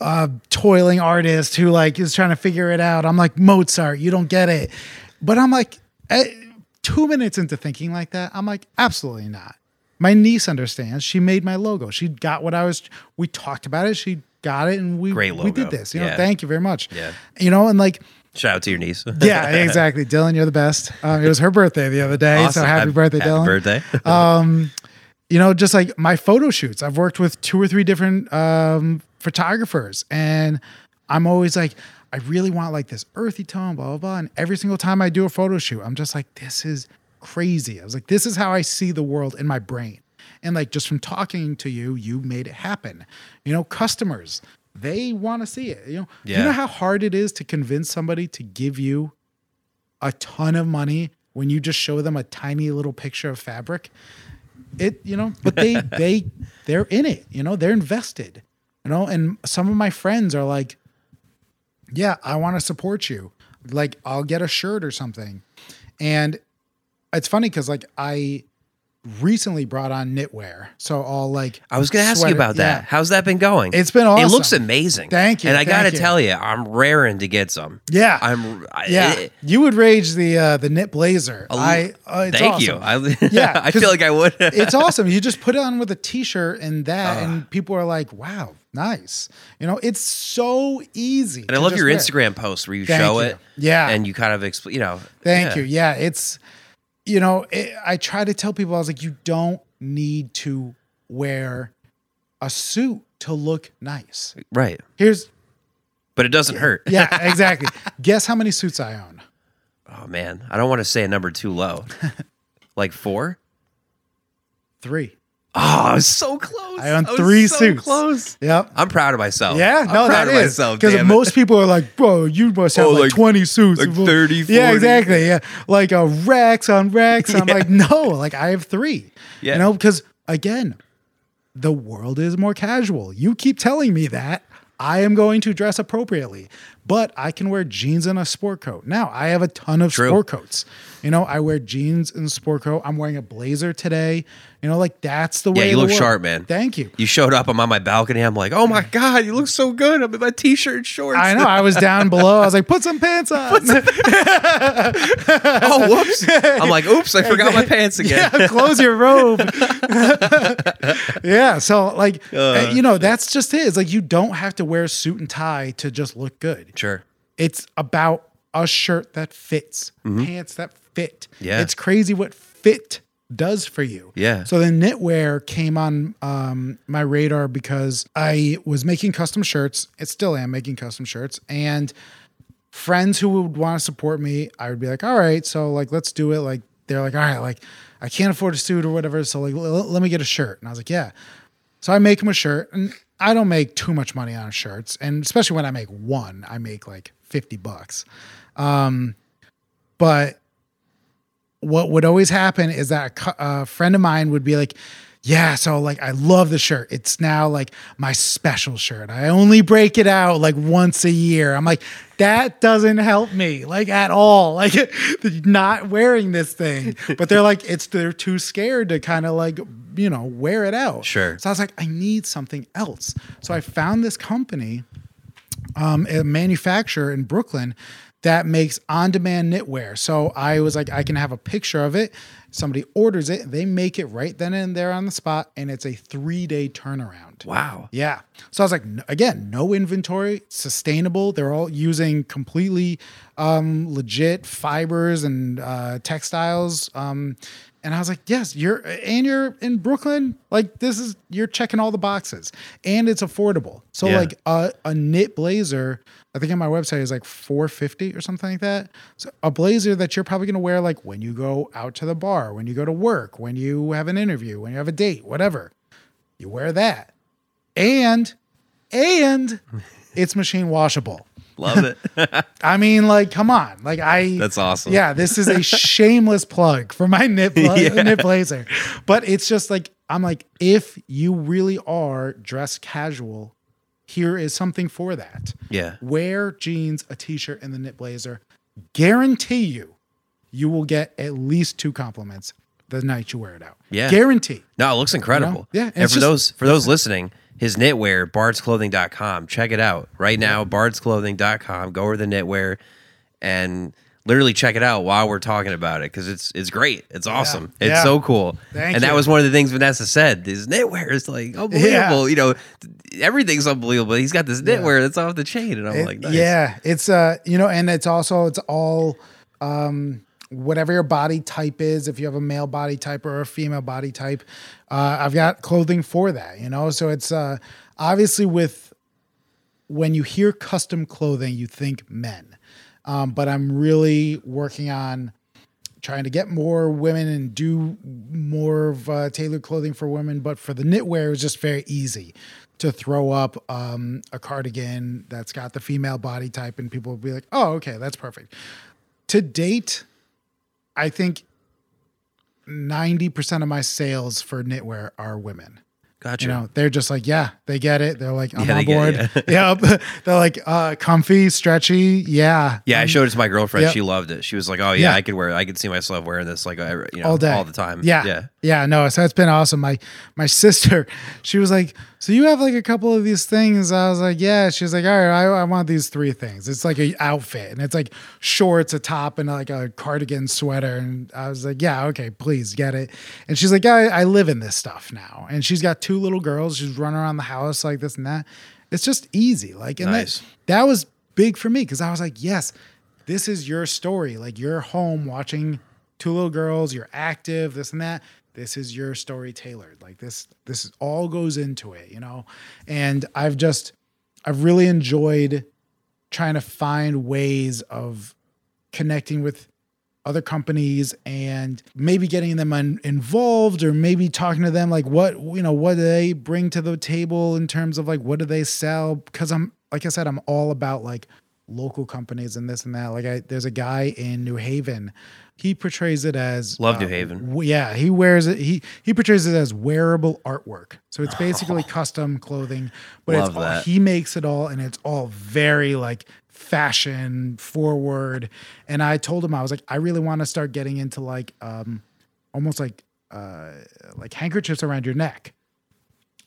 uh, toiling artist who like is trying to figure it out. I'm like Mozart, you don't get it. But I'm like, eh, two minutes into thinking like that, I'm like, absolutely not. My niece understands. She made my logo. She got what I was. We talked about it. She got it, and we Great we did this. You know, Yeah. thank you very much. Yeah. You know, and like, Shout out to your niece. yeah, exactly. Dylan, you're the best. Um, it was her birthday the other day, so Awesome. happy birthday, happy Dylan. birthday. Um, you know, just like my photo shoots, I've worked with two or three different um, photographers, and I'm always like, I really want like this earthy tone, blah blah blah. And every single time I do a photo shoot, I'm just like, this is crazy. I was like, this is how I see the world in my brain. And like just from talking to you, you made it happen. You know, customers, they want to see it. You know, Yeah. you know how hard it is to convince somebody to give you a ton of money when you just show them a tiny little picture of fabric? It, you know, but they they they're in it, you know, they're invested. You know, and some of my friends are like, Yeah, I want to support you. Like, I'll get a shirt or something. And it's funny because like I recently brought on knitwear. So all like I was going to ask you about that. yeah. How's that been going? It's been awesome. It looks amazing. Thank you, And I got to tell you, I'm raring to get some. Yeah. I'm. I, yeah, it- you would rage the uh, the knit blazer. l- I uh, thank awesome. you. I, Yeah, I feel like I would. it's awesome. You just put it on with a t-shirt and that, Ah. and people are like, "Wow, nice." You know, it's so easy. and I love your Instagram post where you Thank show you. it. Yeah. And you kind of explain. You know. Thank yeah. you. Yeah, it's you know, it, I try to tell people I was like, you don't need to wear a suit to look nice. Right. Here's But it doesn't hurt. yeah, exactly. Guess how many suits I own? Oh man, I don't want to say a number too low. like four. Three. Oh, I was so close. I own was three so suits. Close. Yep. I'm proud of myself. Yeah, I'm no, proud that of is because most people are like, "Bro, you must have Oh, like, like- twenty suits, like 30, Yeah, exactly. Yeah, like a racks on racks. I'm Yeah. like, no, like I have three. Yeah. You know, because again, the world is more casual. You keep telling me that. I am going to dress appropriately, but I can wear jeans and a sport coat. Now, I have a ton of True. sport coats. You know, I wear jeans and sport coat. I'm wearing a blazer today. You know, like that's the way. Yeah, you look world. sharp, man. Thank you. You showed up. I'm on my balcony. I'm like, oh my god, you look so good. I'm in my t-shirt and shorts. I know. I was down below. I was like, put some pants on. oh, whoops. I'm like, oops, I forgot my pants again. yeah, close your robe. yeah, so like Uh, you know, that's just it. It's like you don't have to wear a suit and tie to just look good. Sure. It's about a shirt that fits, pants that fit. Mm-hmm. Yeah. It's crazy what fit does for you. Yeah. So the knitwear came on um, my radar because I was making custom shirts. It still am making custom shirts. And friends who would want to support me, I would be like, all right, so like let's do it. Like they're like, all right, like I can't afford a suit or whatever. So like l- let me get a shirt. And I was like, yeah. So I make them a shirt and I don't make too much money on shirts. And especially when I make one, I make like 50 bucks. Um, but what would always happen is that a, a friend of mine would be like, yeah, so like I love the shirt. It's now like my special shirt. I only break it out like once a year. I'm like, that doesn't help me like at all. Like not wearing this thing. But they're like, it's they're too scared to kind of like, you know, wear it out. Sure. So I was like, I need something else. So I found this company um, a manufacturer in Brooklyn that makes on-demand knitwear. So I was like, I can have a picture of it. Somebody orders it, they make it right then and there on the spot, and it's a three-day turnaround. Wow. Yeah. So I was like, again, no inventory, sustainable. They're all using completely um, legit fibers and uh, textiles. Um, and I was like, yes, you're, and you're in Brooklyn. Like, this is, you're checking all the boxes and it's affordable. So, Yeah. like, a, a knit blazer, I think on my website is like 450 or something like that. So, a blazer that you're probably going to wear like when you go out to the bar, when you go to work, when you have an interview, when you have a date, whatever. You wear that and and it's machine washable. Love it. I mean, like, come on, like I. That's awesome. Yeah, this is a shameless plug for my knit bla- Yeah. knit blazer, but it's just like I'm like, if you really are dressed casual, here is something for that. Yeah. Wear jeans, a t-shirt, and the knit blazer. Guarantee you, you will get at least two compliments the night you wear it out. Yeah. Guarantee. No, it looks incredible. Yeah, and And, for just- those for those listening, his knitwear, bardsclothing.com. Check it out. Right now, bardsclothing.com. Go over the knitwear and literally check it out while we're talking about it because it's it's great. It's awesome. It's Yeah. so cool. Thank and that was one of the things Vanessa said. This knitwear is like unbelievable. You know, everything's unbelievable. He's got this knitwear that's off the chain. And I'm It- like, nice. Yeah, it's uh, you know, and it's also it's all um whatever your body type is, if you have a male body type or a female body type, uh, I've got clothing for that, you know. So it's uh obviously with when you hear custom clothing, you think men. Um, but I'm really working on trying to get more women and do more of uh, tailored clothing for women. But for the knitwear, it was just very easy to throw up um, a cardigan that's got the female body type, and people will be like, "Oh, okay, that's perfect." To date, I think ninety percent of my sales for knitwear are women. Gotcha. You know, they're just like, yeah, they get it. They're like, I'm Yeah, on board. yep. They're like, uh, comfy, stretchy. Yeah. yeah, I Um, showed it to my girlfriend. Yep. She loved it. She was like, "Oh yeah, Yeah. I could wear. it. I could see myself wearing this like you know all day, all the time." Yeah, yeah. yeah, No, so it's been awesome. My my sister, she was like, "So you have like a couple of these things?" I was like, "Yeah." She was like, "All right, I, I want these three things." It's like a outfit, and it's like shorts, a top, and like a cardigan sweater. And I was like, "Yeah, okay, please get it." And she's like, "I, I live in this stuff now." And she's got two little girls. just running around the house like this and that. It's just easy. Like, and Nice. that that was big for me because I was like, "Yes." This is your story. Like you're home watching two little girls, you're active, this and that. This is your story tailored. Like this, this is, all goes into it, you know? And I've just, I've really enjoyed trying to find ways of connecting with other companies and maybe getting them un- involved or maybe talking to them like what you know what do they bring to the table in terms of like what do they sell because i'm like i said i'm all about like local companies and this and that like I, there's a guy in new haven he portrays it as Love New uh, Haven. yeah he wears it he he portrays it as wearable artwork so it's basically custom clothing but Love it's all, that. he makes it all and it's all very like fashion forward. And i told him i was like i really want to start getting into like um almost like uh like handkerchiefs around your neck.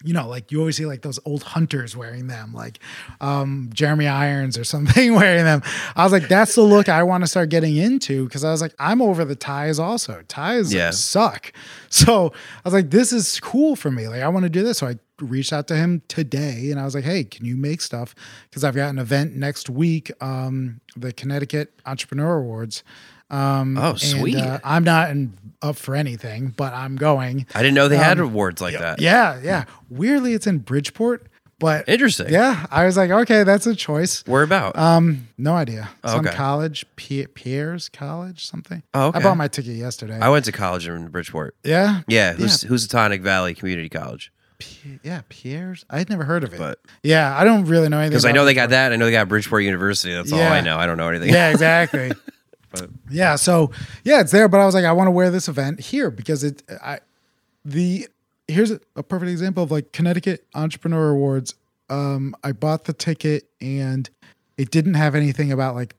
You know like you always see like those old hunters wearing them like um jeremy irons or something wearing them. I was like that's the look i want to start getting into because i was like i'm over the ties also. Ties Yeah. suck. So i was like this is cool for me. Like i want to do this. So i reached out to him today and i was like hey can you make stuff because i've got an event next week um the connecticut entrepreneur awards um Oh, and, sweet. uh, i'm not in, up for anything but i'm going I didn't know they had Um, awards like that. yeah yeah weirdly it's in bridgeport but Interesting. yeah i was like okay that's a choice Where about? um no idea some Okay. college P- pierre's college something Oh, okay. i bought my ticket yesterday I went to college in Bridgeport. yeah Yeah, who's Housatonic Valley Community College. P- yeah pierre's i'd never heard of it But yeah i don't really know anything because I know they got that, I know they got Bridgeport University. That's all I know. I don't know anything. yeah exactly But- yeah so yeah it's there but i was like i want to wear this event here because it i the here's a, a perfect example of like connecticut entrepreneur awards um i bought the ticket and it didn't have anything about like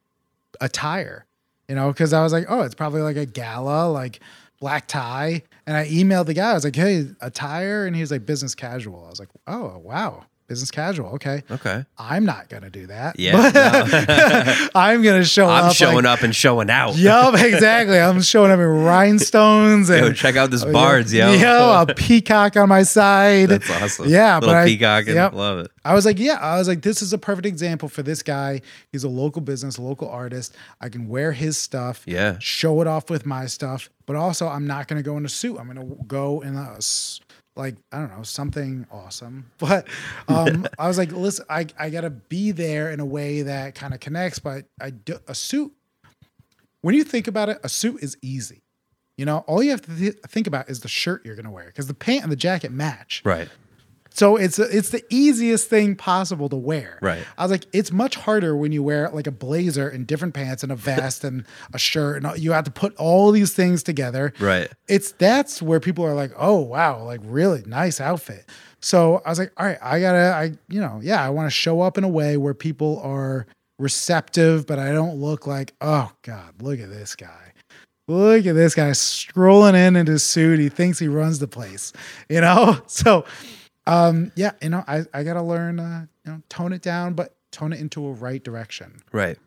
attire you know because i was like oh it's probably like a gala like black tie and i emailed the guy. I was like hey attire and he was like business casual. I was like oh wow business casual okay Okay. i'm not gonna do that Yeah, But i'm gonna show up I'm like, showing up and showing out. Yup, exactly. I'm showing up in rhinestones and Yo, check out this uh, bards, yo. Yo, a peacock on my side. That's awesome. Yeah, Little but I- peacock and yep. love it. I was like, yeah, I was like, this is a perfect example for this guy. He's a local business, local artist. I can wear his stuff, Yeah. show it off with my stuff, but also I'm not going to go in a suit. I'm going to go in a like I don't know something awesome. But um, I was like, listen, I I got to be there in a way that kind of connects. But I do, a suit. When you think about it, a suit is easy. You know, all you have to th- think about is the shirt you're to wear because the pant and the jacket match. Right. So it's it's the easiest thing possible to wear. Right. I was like, it's much harder when you wear like a blazer and different pants and a vest and a shirt and you have to put all these things together. Right. It's that's where people are like, oh wow, like really nice outfit. So I was like, all right, I gotta, I you know, yeah, I want to show up in a way where people are receptive, but I don't look like, oh god, look at this guy. Look at this guy strolling in in his suit. He thinks he runs the place, you know. So, um, yeah, you know, I I gotta learn, uh, you know, tone it down, but tone it into a right direction. Right.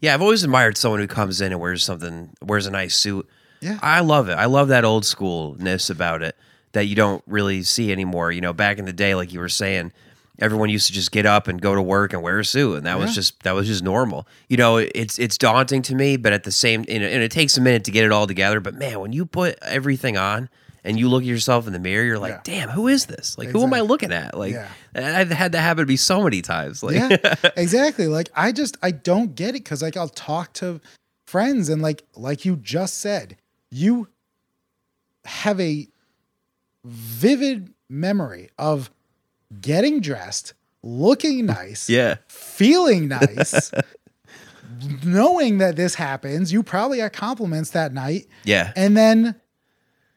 Yeah, I've always admired someone who comes in and wears something, wears a nice suit. Yeah. I love it. I love that old schoolness about it that you don't really see anymore. You know, back in the day, like you were saying, everyone used to just get up and go to work and wear a suit, and that was just that was just normal. You know, it's it's daunting to me, but at the same, and it takes a minute to get it all together. But man, when you put everything on. And you look at yourself in the mirror, you're like, Yeah. "Damn, who is this? Like, who am I looking at?" Like, Yeah. I've had that happen to me so many times. Like, yeah exactly like i just i don't get it because like i'll talk to friends and like like you just said you have a vivid memory of getting dressed looking nice yeah, feeling nice knowing that this happens you probably got compliments that night yeah, and then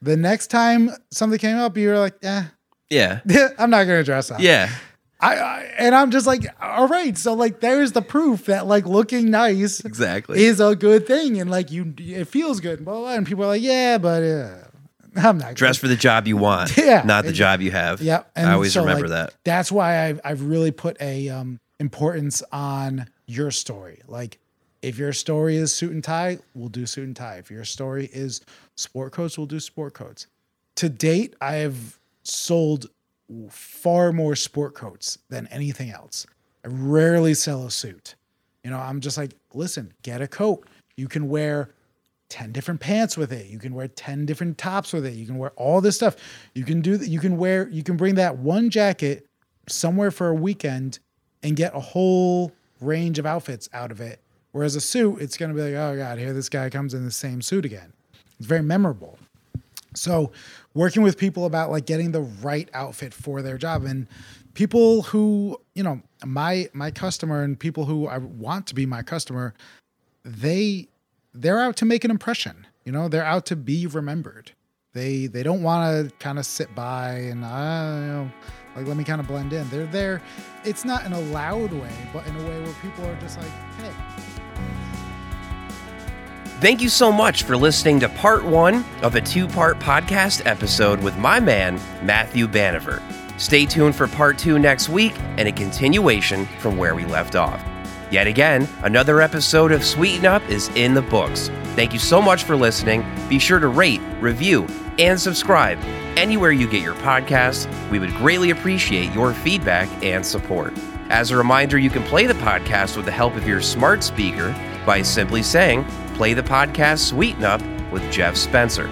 the next time something came up you were like eh, yeah, i'm not gonna dress up yeah. I, I and I'm just like, all right, so like there's the proof that like looking nice Exactly. is a good thing, and like you, it feels good, and blah, blah, blah. and people are like, yeah, but uh, I'm not Dress for the job you want, Yeah. not the job you have. Yeah, I always so, remember like, that. That's why I've I've really put a um, importance on your story. Like, if your story is suit and tie, we'll do suit and tie. If your story is sport coats, we'll do sport coats. To date, I have sold far more sport coats than anything else. I rarely sell a suit. You know, I'm just like, listen, get a coat. You can wear 10 different pants with it. You can wear 10 different tops with it. You can wear all this stuff. You can do that. You can wear, you can bring that one jacket somewhere for a weekend and get a whole range of outfits out of it. Whereas a suit, it's going to be like, oh God, here this guy comes in the same suit again. It's very memorable. So, working with people about like getting the right outfit for their job and people who, you know, my my customer and people who I want to be my customer, they they're out to make an impression. You know, they're out to be remembered. They they don't want to kind of sit by and uh, you know, like let me kind of blend in. They're there. It's not in a loud way, but in a way where people are just like, hey, Thank you so much for listening to part one of a two part podcast episode with my man, Matthew Baniver. Stay tuned for part two next week and a continuation from where we left off. Yet again, another episode of Sweeten Up is in the books. Thank you so much for listening. Be sure to rate, review, and subscribe anywhere you get your podcasts. We would greatly appreciate your feedback and support. As a reminder, you can play the podcast with the help of your smart speaker by simply saying, Play the podcast Sweeten Up with Jeff Spencer.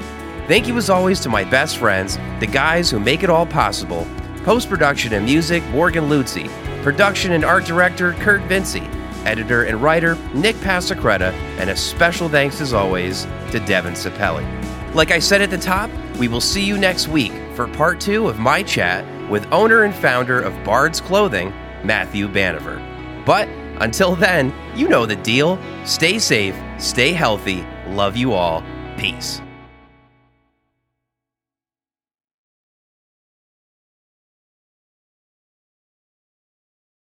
Thank you as always to my best friends, the guys who make it all possible. Post production and music, Morgan Luzzi. Production and art director, Kurt Vinci. Editor and writer, Nick Pasacreta. And a special thanks as always to Devin Sapelli. Like I said at the top, we will see you next week for part two of my chat with owner and founder of Bard's Clothing, Matthew Baniver. But until then, you know the deal. Stay safe, stay healthy, love you all. Peace.